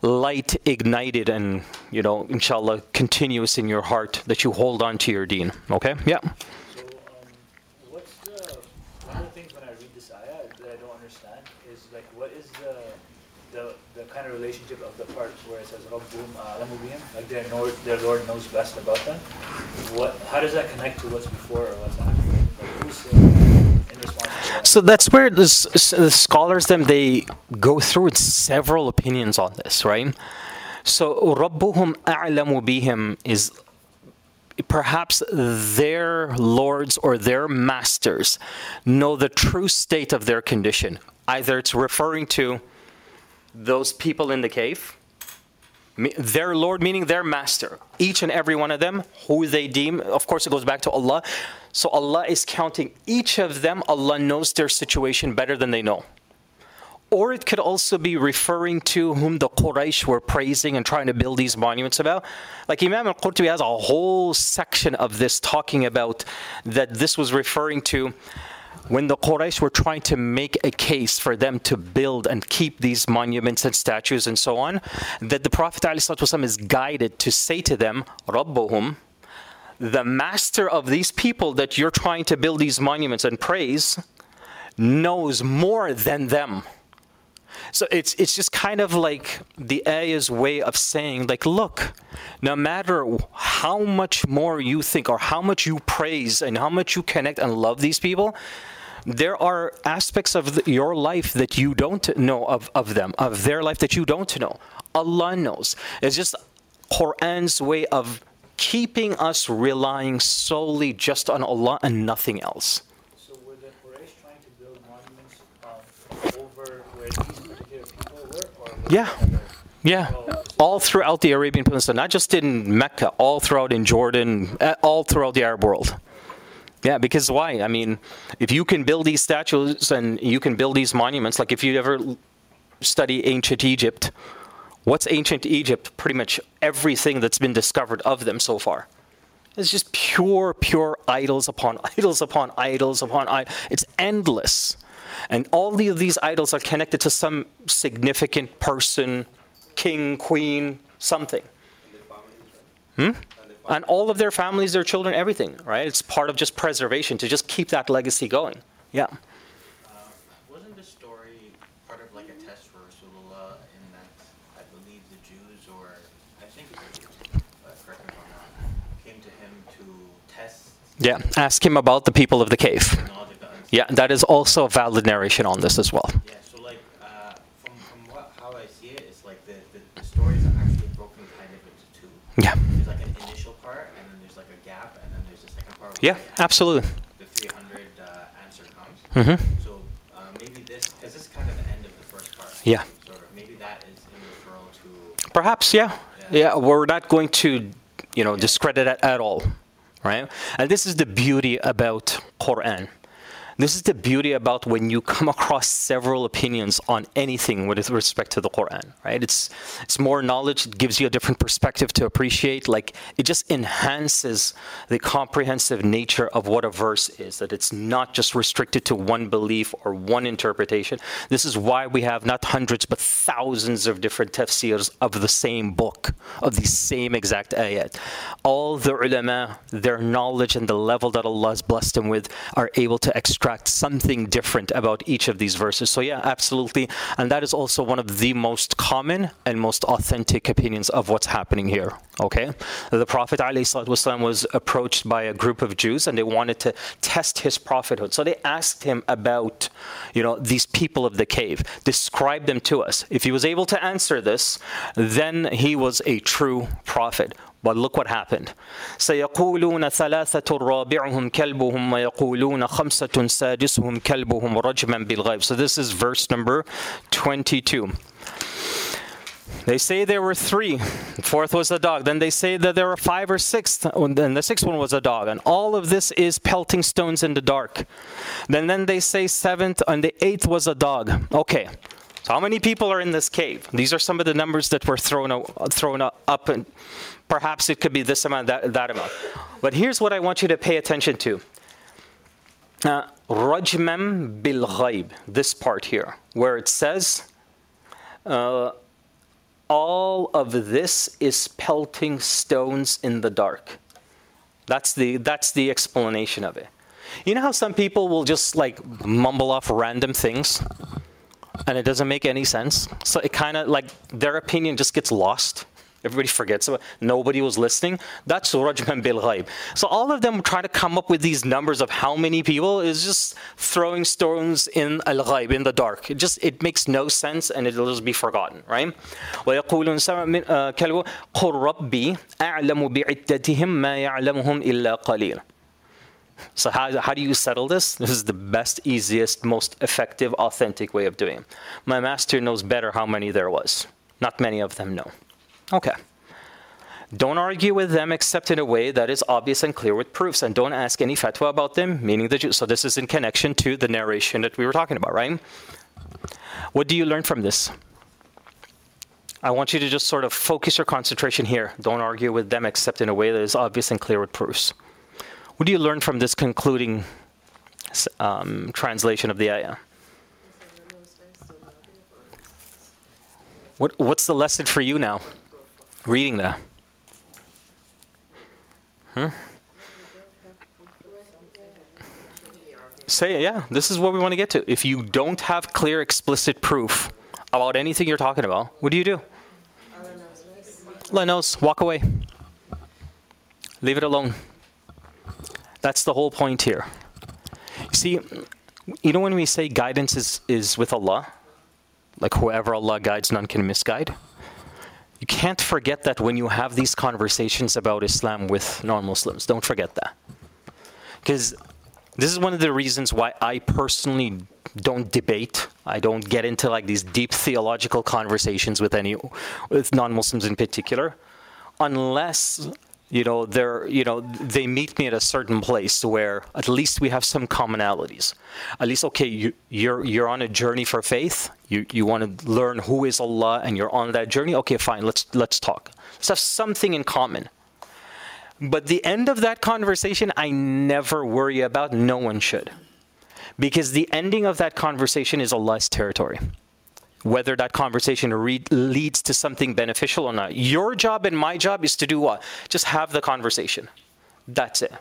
light ignited and, you know, inshallah, continuous in your heart that you hold on to your deen. Okay? Yeah. So, um, what's the one of the things when I read this ayah that I don't understand is like what is the kind of relationship of the part where it says like their Lord, their Lord knows best about them. What how does that connect to what's before or what's after? Like who's uh, in response to that? So that's where the, the scholars them they go through several opinions on this, right? So Rabbuhum a'lamu bihim is perhaps their lords or their masters know the true state of their condition. Either it's referring to those people in the cave, their Lord meaning their master, each and every one of them, who they deem, of course, it goes back to Allah. So Allah is counting each of them, Allah knows their situation better than they know. Or it could also be referring to whom the Quraysh were praising and trying to build these monuments about. Like Imam al Qurtubi has a whole section of this talking about that this was referring to when the Quraysh were trying to make a case for them to build and keep these monuments and statues and so on, that the Prophet ﷺ is guided to say to them, Rabbuhum, the master of these people that you're trying to build these monuments and praise, knows more than them. So it's it's just kind of like the ayah's way of saying, like, look, no matter how much more you think or how much you praise and how much you connect and love these people, there are aspects of the, your life that you don't know of, of them, of their life that you don't know. Allah knows. It's just Quran's way of keeping us relying solely just on Allah and nothing else. So were the Quraysh trying to build monuments um, over where these particular people were, Yeah. Yeah, all throughout the Arabian Peninsula, not just in Mecca, all throughout in Jordan, uh, all throughout the Arab world. Yeah, because why? I mean, if you can build these statues and you can build these monuments, like if you ever study ancient Egypt, what's ancient Egypt? Pretty much everything that's been discovered of them so far. It's just pure, pure idols upon idols upon idols upon idols. It's endless. And all of these idols are connected to some significant person, king, queen, something. Hmm? And all of their families, their children, everything, right? It's part of just preservation to just keep that legacy going. Yeah. Wasn't this story part of like a test for Rasulullah in that I believe the Jews or I think it's the Jews, uh, correct me if I'm wrong, came to him to test Yeah. Ask him about the people of the cave. the knowledge of God. Yeah, that is also a valid narration on this as well. Yeah, so like uh, from, from what, how I see it, it's like the, the, the stories are actually broken kind of into two. Yeah. There's like an initial part and then there's like a gap and then there's the second part. Yeah, absolutely. The 300 uh, answer comes. Mhm. So uh, maybe this, because this is kind of the end of the first part. Yeah. Of, maybe that is in referral to Perhaps, yeah. Yeah, we're not going to, you know, discredit it at all, right? And this is the beauty about Quran. This is the beauty about when you come across several opinions on anything with respect to the Quran, right? It's it's more knowledge, it gives you a different perspective to appreciate. Like it just enhances the comprehensive nature of what a verse is, that it's not just restricted to one belief or one interpretation. This is why we have not hundreds but thousands of different tafsirs of the same book, of the same exact ayat. All the ulama, their knowledge and the level that Allah has blessed them with, are able to extract something different about each of these verses. So, yeah, absolutely. And that is also one of the most common and most authentic opinions of what's happening here. Okay? The Prophet ﷺ was approached by a group of Jews and they wanted to test his prophethood. So they asked him about, you know, these people of the cave. Describe them to us. If he was able to answer this, then he was a true prophet. But look what happened. سيقولون ثلاثة رابعهم كلبهم ويقولون خمسة سادسهم كلبهم رجما بالغيب. So this is verse number 22. They say there were three. The fourth was a dog. Then they say that there were five or six. And then the sixth one was a dog. And all of this is pelting stones in the dark. Then then they say seventh and the eighth was a dog. Okay. So how many people are in this cave? These are some of the numbers that were thrown o- thrown up and perhaps it could be this amount that, that amount. But here's what I want you to pay attention to. Uh, Rajman bil ghaib, this part here, where it says uh, all of this is pelting stones in the dark. That's the that's the explanation of it. You know how some people will just like mumble off random things and it doesn't make any sense? So it kind of like their opinion just gets lost. Everybody forgets about nobody was listening. That's Rajman bil ghaib. So all of them try to come up with these numbers of how many people is just throwing stones in al ghaib in the dark. It just it makes no sense and it'll just be forgotten, right? ويقولون سواء من آه، كلب قل ربي أعلم بعدتهم ما يعلمهم إلا قليل. So how, how do you settle this? This is the best, easiest, most effective, authentic way of doing it. My master knows better how many there was. Not many of them know. Okay. Don't argue with them except in a way that is obvious and clear with proofs, and don't ask any fatwa about them, meaning the Jews. So this is in connection to the narration that we were talking about, right? What do you learn from this? I want you to just sort of focus your concentration here. Don't argue with them except in a way that is obvious and clear with proofs. What do you learn from this concluding um, translation of the ayah? What, what's the lesson for you now, reading that? Huh? Say yeah. This is what we want to get to. If you don't have clear, explicit proof about anything you're talking about, what do you do? Let knows. Walk away. Leave it alone. That's the whole point here. See, you know when we say guidance is, is with Allah, like whoever Allah guides, none can misguide. You can't forget that when you have these conversations about Islam with non Muslims. Don't forget that. Because this is one of the reasons why I personally don't debate. I don't get into like these deep theological conversations with any with non-Muslims in particular, unless you know they're you know they meet me at a certain place where at least we have some commonalities. At least okay, you, you're you're on a journey for faith. You you want to learn who is Allah, and you're on that journey. Okay, fine. Let's let's talk. Let's have something in common. But the end of that conversation, I never worry about. No one should. Because the ending of that conversation is Allah's territory. Whether that conversation re- leads to something beneficial or not. Your job and my job is to do what? Just have the conversation. That's it.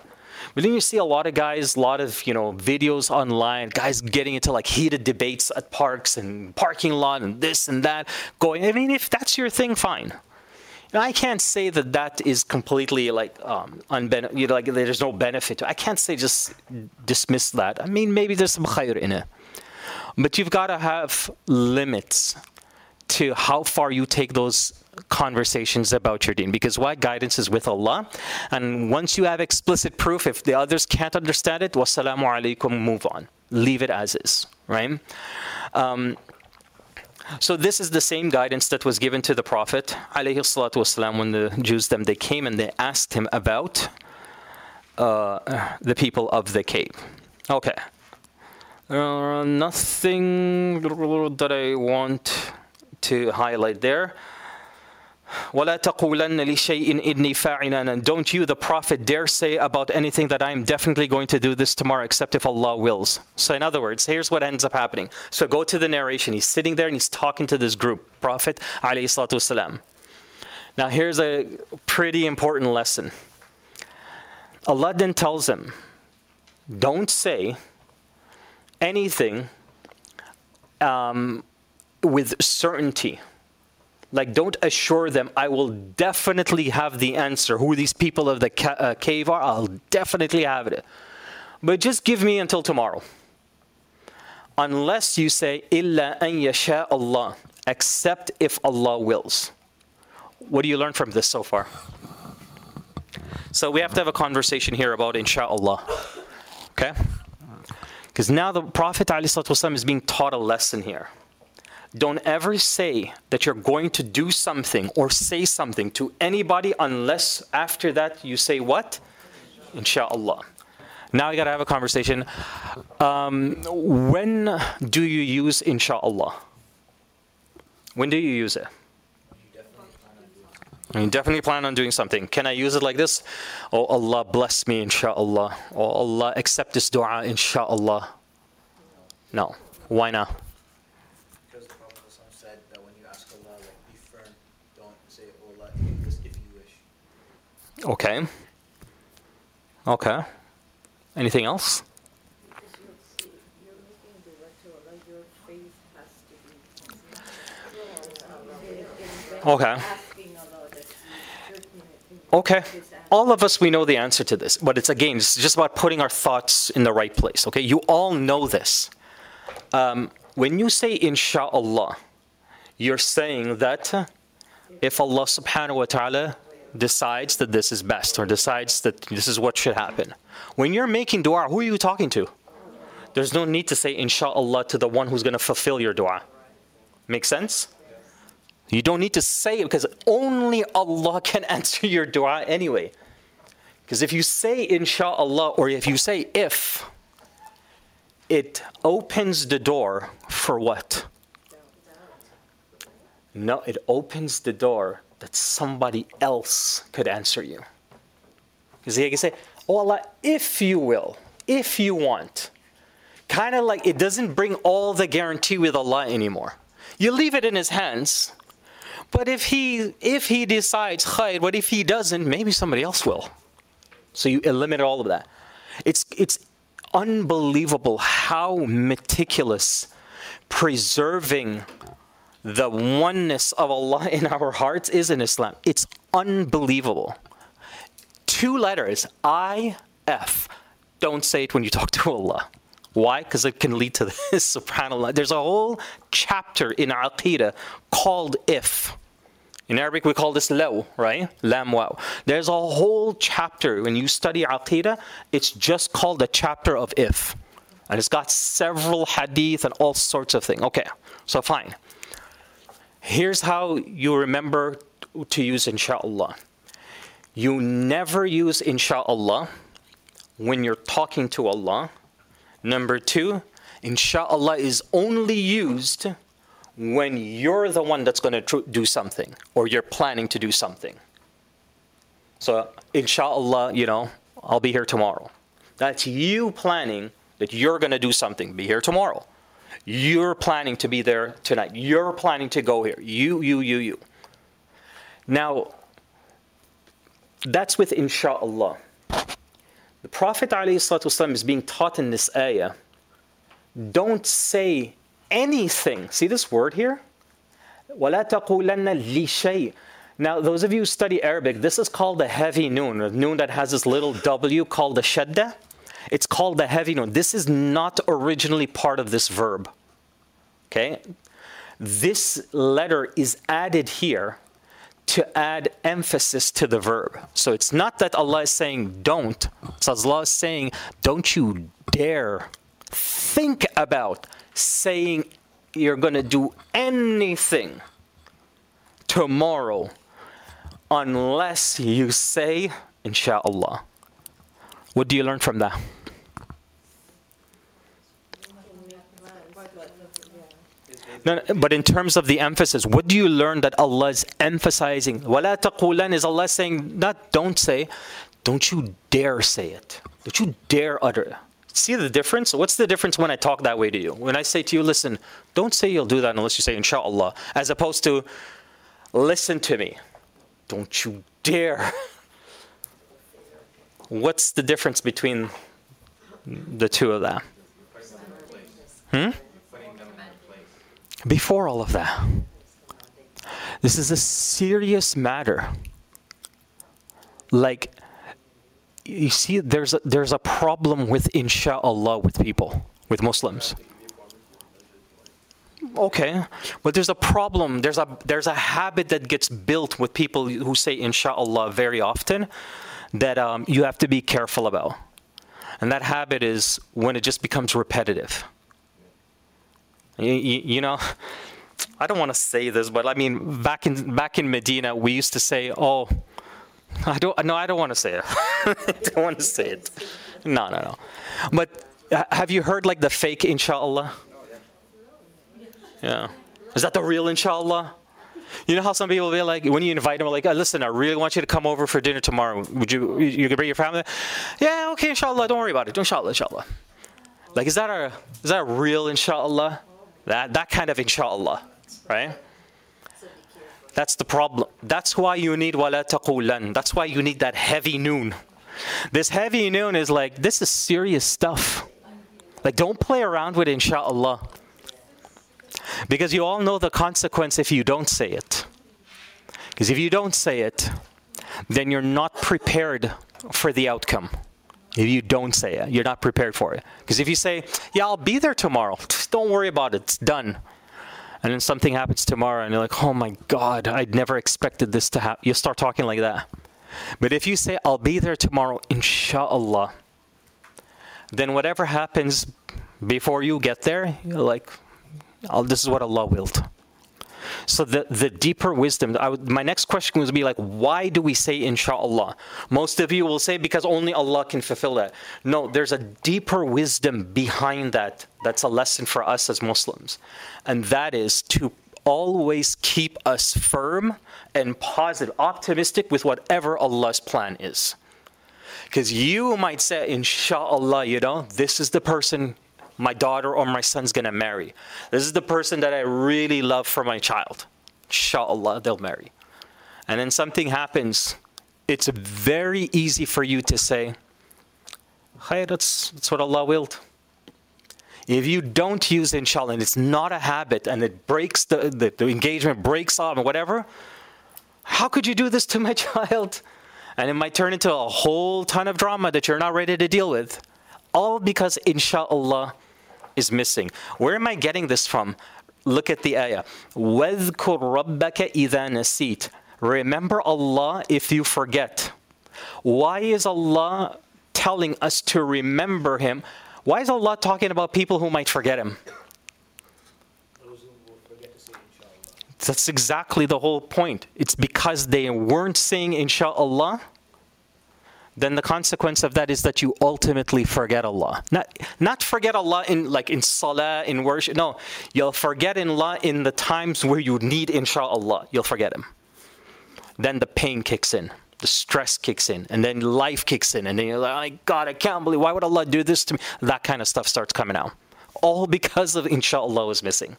But then you see a lot of guys, a lot of you know videos online, guys getting into like heated debates at parks and parking lot and this and that. Going, I mean, if that's your thing, fine. Now, I can't say that that is completely like um, unben- you know, like there's no benefit. to I can't say just dismiss that. I mean, maybe there's some khair in it, but you've got to have limits to how far you take those conversations about your deen because why guidance is with Allah and once you have explicit proof if the others can't understand it wassalamu alaikum move on leave it as is right um, so this is the same guidance that was given to the Prophet والسلام, when the Jews them they came and they asked him about uh, the people of the cave. Okay. Uh, nothing that I want to highlight there. وَلَا تَقُولَنَّ لِشَيْءٍ إِنِّي فَاعِلًا And don't you, the Prophet, dare say about anything that I am definitely going to do this tomorrow, except if Allah wills. So in other words, here's what ends up happening. So go to the narration. He's sitting there and he's talking to this group, Prophet والسلام. Now here's a pretty important lesson. Allah then tells him, don't say anything um, with certainty. Like don't assure them i will definitely have the answer. Who these people of the ca- uh, cave are i'll definitely have it. But just give me until tomorrow. Unless you say illa an yasha allah except if allah wills. What do you learn from this so far? So we have to have a conversation here about inshallah okay because now the prophet ﷺ is being taught a lesson here don't ever say that you're going to do something or say something to anybody unless after that you say what? Insha'Allah. Now you gotta have a conversation. Um, when do you use Insha'Allah? When do you use it? I definitely plan on doing something. Can I use it like this? Oh Allah bless me, inshallah. Oh Allah accept this dua, inshallah. No. Why not? Because the Prophet said that when you ask Allah, like, be firm, don't say, oh Allah, just if you wish. Okay. Okay. Anything else? You're making the to Allah, your faith has to be. Okay. Asking Allah that you certain in Okay. All of us, we know the answer to this, but it's again, it's just about putting our thoughts in the right place. Okay. You all know this. Um, when you say inshallah, you're saying that uh, if Allah subhanahu wa ta'ala decides that this is best or decides that this is what should happen. When you're making dua, who are you talking to? There's no need to say inshallah to the one who's going to fulfill your dua. Make sense? You don't need to say it because only Allah can answer your dua anyway. Because if you say inshallah or if you say if, it opens the door for what? No, it opens the door that somebody else could answer you. Because he can say, Oh Allah, if you will, if you want. Kind of like it doesn't bring all the guarantee with Allah anymore. You leave it in his hands. But if he if he decides khair, but if he doesn't, maybe somebody else will. So you eliminate all of that. It's it's unbelievable how meticulous preserving the oneness of Allah in our hearts is in Islam. It's unbelievable. Two letters, I F. Don't say it when you talk to Allah. Why? Because it can lead to this, subhanAllah. There's a whole chapter in Aqidah called if. In Arabic, we call this law, right? Lam wow. There's a whole chapter when you study Aqidah, it's just called the chapter of if. And it's got several hadith and all sorts of things. Okay, so fine. Here's how you remember to use inshallah. You never use inshallah when you're talking to Allah. Number two, inshallah is only used when you're the one that's going to do something or you're planning to do something. So, inshallah, you know, I'll be here tomorrow. That's you planning that you're going to do something, be here tomorrow. You're planning to be there tonight. You're planning to go here. You, you, you, you. Now, that's with inshallah. The Prophet ﷺ is being taught in this ayah don't say anything. See this word here? وَلَا تَقُولَنَّ لِشَيْءٍ Now, those of you who study Arabic, this is called the heavy noon, a noon that has this little W called the shadda. It's called the heavy noon. This is not originally part of this verb. Okay? This letter is added here to add emphasis to the verb. So it's not that Allah is saying don't. It's Allah is saying, don't you dare think about saying you're going to do anything tomorrow unless you say, inshallah. What do you learn from that? No, but in terms of the emphasis, what do you learn that Allah is emphasizing? Wala taqulan is Allah saying, not don't say, don't you dare say it. Don't you dare utter it. See the difference? What's the difference when I talk that way to you? When I say to you, listen, don't say you'll do that unless you say inshallah, as opposed to, listen to me. Don't you dare. What's the difference between the two of them? Hmm? Before all of that, this is a serious matter. Like, you see, there's a, there's a problem with insha'Allah with people, with Muslims. Okay, but there's a problem. There's a there's a habit that gets built with people who say insha'Allah very often that um, you have to be careful about, and that habit is when it just becomes repetitive. You, you, know, I don't want to say this, but I mean, back in back in Medina, we used to say, "Oh, I don't. No, I don't want to say it. I don't want to say it. No, no, no. But uh, have you heard like the fake inshallah? Yeah. Is that the real inshallah? You know how some people be like, when you invite them, like, "Uh, listen, I really want you to come over for dinner tomorrow. Would you, you can bring your family? Yeah, okay, inshallah. Don't worry about it. Inshallah, inshallah. Like, is that a, is that a real inshallah? That, that kind of inshallah, right? That's the problem. That's why you need wala taqulan. That's why you need that heavy noon. This heavy noon is like, this is serious stuff. Like, don't play around with inshallah. Because you all know the consequence if you don't say it. Because if you don't say it, then you're not prepared for the outcome. If you don't say it, you're not prepared for it. Because if you say, Yeah, I'll be there tomorrow, just don't worry about it, it's done. And then something happens tomorrow, and you're like, Oh my God, I'd never expected this to happen. You start talking like that. But if you say, I'll be there tomorrow, inshallah, then whatever happens before you get there, you're like, oh, this is what Allah willed. So the, the deeper wisdom, would, my next question would be like, why do we say inshallah? Most of you will say because only Allah can fulfill that. No, there's a deeper wisdom behind that. That's a lesson for us as Muslims. And that is to always keep us firm and positive, optimistic with whatever Allah's plan is. Because you might say, inshallah, you know, this is the person my daughter or my son's gonna marry. This is the person that I really love for my child. Inshallah, they'll marry. And then something happens. It's very easy for you to say, hey, that's, that's what Allah willed. If you don't use inshallah and it's not a habit and it breaks the, the, the engagement breaks off whatever, how could you do this to my child? And it might turn into a whole ton of drama that you're not ready to deal with. All because inshallah is missing. Where am I getting this from? look at the ayah. وَاذْكُرْ رَبَّكَ إِذَا نَسِيتَ Remember Allah if you forget. Why is Allah telling us to remember Him? Why is Allah talking about people who might forget Him? Those who will forget to say inshallah. That's exactly the whole point. It's because they weren't saying inshallah, then the consequence of that is that you ultimately forget Allah. Not not forget Allah in like in salah, in worship. No, you'll forget in Allah in the times where you need inshallah. You'll forget him. Then the pain kicks in. The stress kicks in, and then life kicks in, and then you're like, oh, God, I can't believe, why would Allah do this to me? That kind of stuff starts coming out. All because of inshallah was missing.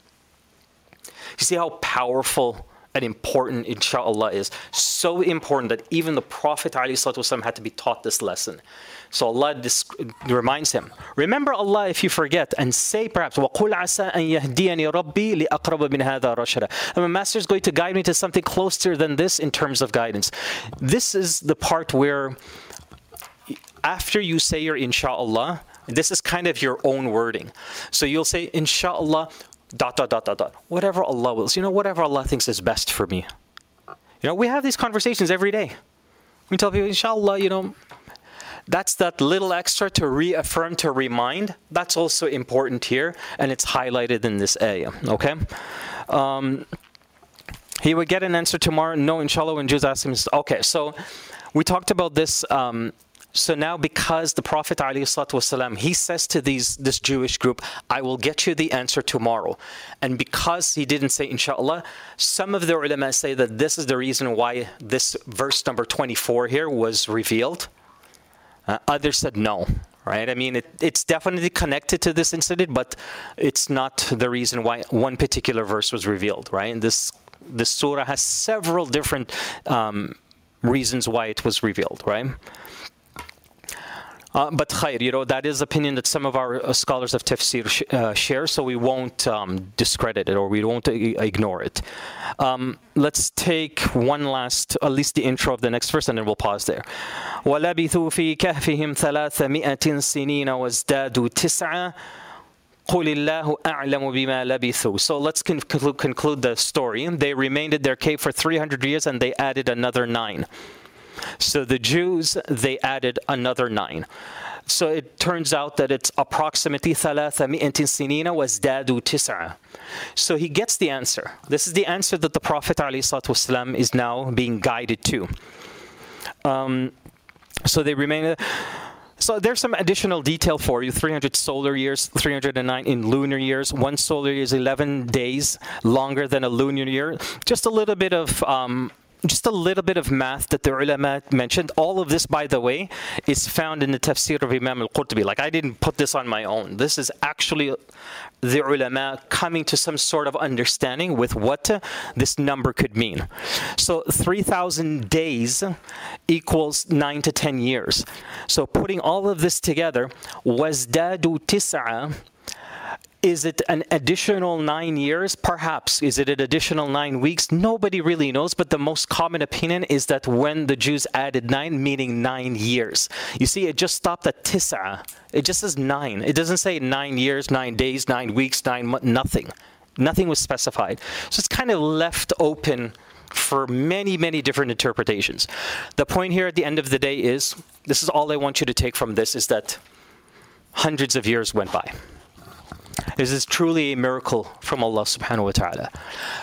You see how powerful and important inshallah is. So important that even the Prophet ﷺ had to be taught this lesson. So Allah dis- reminds him, remember Allah if you forget and say perhaps, وَقُلْ عَسَىٰ أَن يَهْدِيَنِي رَبِّي لِأَقْرَبَ مِنْ هَذَا رَشَدًا And my master is going to guide me to something closer than this in terms of guidance. This is the part where after you say your inshallah, this is kind of your own wording. So you'll say, inshallah, dot, dot, dot, dot, dot. Whatever Allah wills. You know, whatever Allah thinks is best for me. You know, we have these conversations every day. We tell people, inshallah, you know, that's that little extra to reaffirm, to remind. That's also important here, and it's highlighted in this ayah, okay? Um, he would get an answer tomorrow. No, inshallah, when Jews ask him, okay, so we talked about this. Um, so now, because the Prophet ﷺ, he says to these this Jewish group, "I will get you the answer tomorrow," and because he didn't say inshallah, some of the ulama say that this is the reason why this verse number 24 here was revealed. Uh, others said no. Right? I mean, it, it's definitely connected to this incident, but it's not the reason why one particular verse was revealed. Right? And this this surah has several different um, reasons why it was revealed. Right? Uh, but khair, you know, that is opinion that some of our uh, scholars of tafsir sh- uh, share, so we won't um, discredit it or we won't I- ignore it. Um, let's take one last, at least the intro of the next verse, and then we'll pause there. وَلَبِثُوا فِي كَهْفِهِمْ ثَلَاثَمِائَةٍ سِنِينَ وَازْدَادُوا تِسْعًا قُلِ اللَّهُ أَعْلَمُ بِمَا لَبِثُوا So let's conclude, conclude the story. They remained in their cave for 300 years and they added another nine. So the Jews, they added another nine. So it turns out that it's approximately ثلاثمائة سنين وازدادوا تسعة. So he gets the answer. This is the answer that the Prophet ﷺ is now being guided to. Um, so they remain. So there's some additional detail for you 300 solar years, 309 in lunar years. One solar year is 11 days longer than a lunar year. Just a little bit of. Um, just a little bit of math that the ulama mentioned. All of this, by the way, is found in the tafsir of Imam al Qurtubi. Like, I didn't put this on my own. This is actually the ulama coming to some sort of understanding with what this number could mean. So, 3,000 days equals 9 to 10 years. So, putting all of this together, was dadu is it an additional nine years? Perhaps. Is it an additional nine weeks? Nobody really knows, but the most common opinion is that when the Jews added nine, meaning nine years. You see, it just stopped at tisa. It just says nine. It doesn't say nine years, nine days, nine weeks, nine months, nothing. Nothing was specified. So it's kind of left open for many, many different interpretations. The point here at the end of the day is this is all I want you to take from this is that hundreds of years went by. This is truly a miracle from Allah subhanahu wa ta'ala.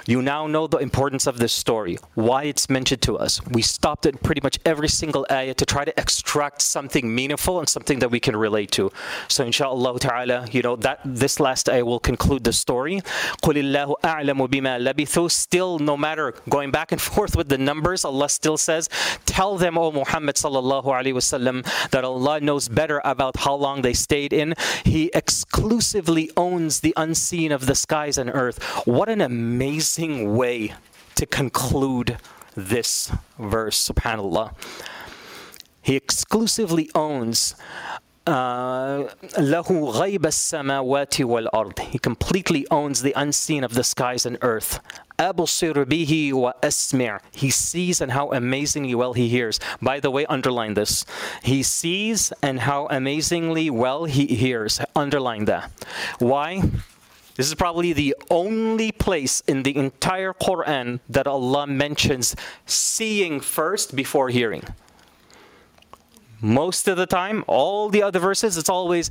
You now know the importance of this story, why it's mentioned to us. We stopped at pretty much every single ayah to try to extract something meaningful and something that we can relate to. So inshallah ta'ala, you know, that this last ayah will conclude the story. قُلِ اللَّهُ أَعْلَمُ بِمَا لَبِثُوا Still, no matter going back and forth with the numbers, Allah still says, tell them, O Muhammad sallallahu alayhi wasallam, that Allah knows better about how long they stayed in. He exclusively owns the unseen of the skies and earth. What an amazing way to conclude this verse, subhanAllah. He exclusively owns له غيب السماوات والأرض. He completely owns the unseen of the skies and earth. أبصر به وأسمع. He sees and how amazingly well he hears. By the way, underline this. He sees and how amazingly well he hears. Underline that. Why? This is probably the only place in the entire Quran that Allah mentions seeing first before hearing. Most of the time, all the other verses, it's always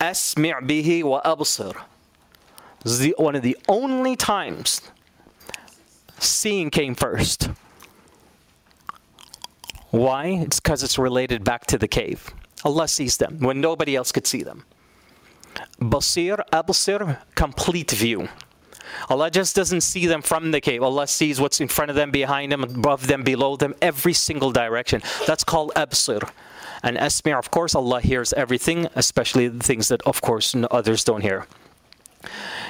bihi wa absir. This is the, one of the only times seeing came first. Why? It's because it's related back to the cave. Allah sees them when nobody else could see them. Basir, absir, complete view. Allah just doesn't see them from the cave. Allah sees what's in front of them, behind them, above them, below them, every single direction. That's called absir. And Esmir, of course, Allah hears everything, especially the things that, of course, others don't hear.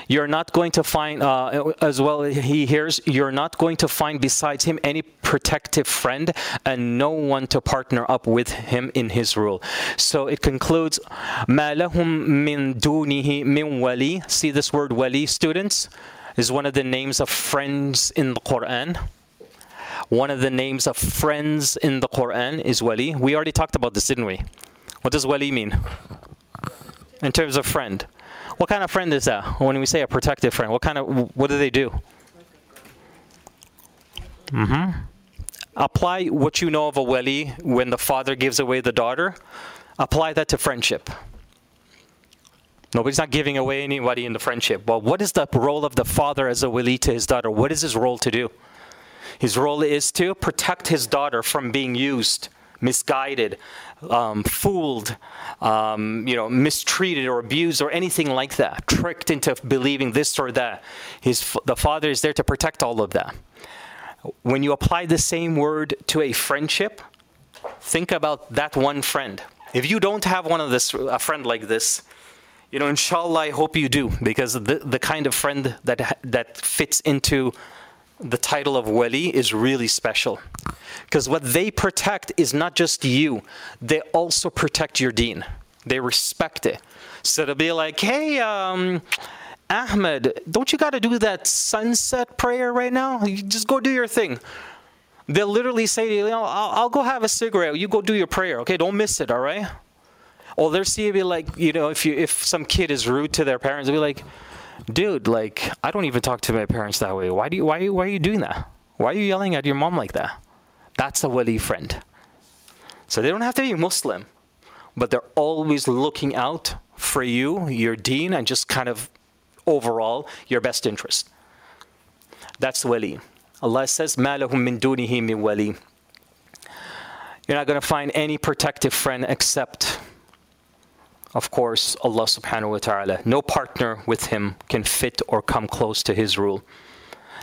You're not going to find uh, as well he hears you're not going to find besides him any protective friend and no one to partner up with him in his rule. So it concludes see this word wali students is one of the names of friends in the quran. One of the names of friends in the Quran is wali. We already talked about this, didn't we? What does wali mean? In terms of friend. What kind of friend is that? When we say a protective friend, what kind of what do they do? hmm Apply what you know of a wali when the father gives away the daughter. Apply that to friendship. Nobody's not giving away anybody in the friendship. Well, what is the role of the father as a wali to his daughter? What is his role to do? His role is to protect his daughter from being used, misguided, um, fooled, um, you know, mistreated or abused or anything like that, tricked into believing this or that. His, the father is there to protect all of that. When you apply the same word to a friendship, think about that one friend. If you don't have one of this, a friend like this, you know, inshallah, I hope you do, because the, the kind of friend that, that fits into the title of wali is really special. Because what they protect is not just you, they also protect your deen. They respect it. So to be like, hey, um, Ahmed, don't you got to do that sunset prayer right now? You just go do your thing. They'll literally say, to you I'll, I'll go have a cigarette. You go do your prayer, okay? Don't miss it, all right? Or they'll see you be like, you know, if you if some kid is rude to their parents, they'll be like, dude, like I don't even talk to my parents that way. Why do you, why are you, why are you doing that? Why are you yelling at your mom like that? That's a wali friend. So they don't have to be Muslim, but they're always looking out for you, your deen, and just kind of overall your best interest. That's wali. Allah says, "Malahum min dunihi min wali." You're not going to find any protective friend except of course, Allah subhanahu wa ta'ala. No partner with Him can fit or come close to His rule.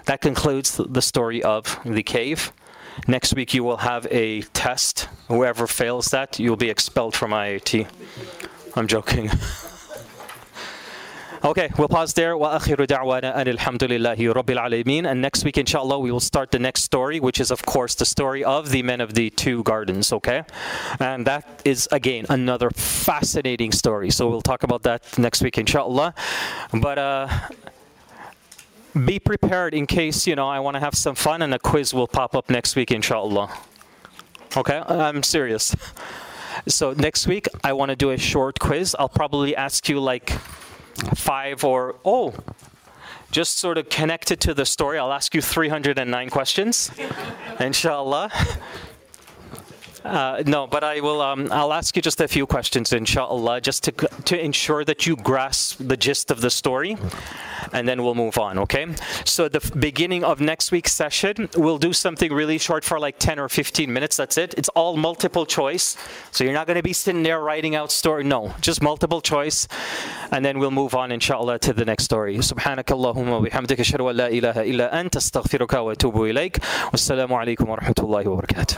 That concludes the story of the cave. Next week, you will have a test. Whoever fails that, you'll be expelled from IIT. I'm joking. Okay, we'll pause there. وآخر دعوانا أن الحمد لله رب العالمين. And next week, inshallah, we will start the next story, which is, of course, the story of the men of the two gardens. Okay, and that is again another fascinating story. So we'll talk about that next week, inshallah. But uh, be prepared in case you know I want to have some fun, and a quiz will pop up next week, inshallah. Okay, I'm serious. So next week, I want to do a short quiz. I'll probably ask you like five or oh just sort of connected to the story i'll ask you 309 questions inshallah uh, no, but I will. Um, I'll ask you just a few questions, inshallah, just to to ensure that you grasp the gist of the story, and then we'll move on. Okay. So the f- beginning of next week's session, we'll do something really short for like 10 or 15 minutes. That's it. It's all multiple choice, so you're not going to be sitting there writing out story. No, just multiple choice, and then we'll move on, inshallah, to the next story. سبحانك اللهم وبحمدك أشهد أن لا إله إلا أنت أستغفرك وأتوب إليك والسلام عليكم ورحمة الله وبركاته.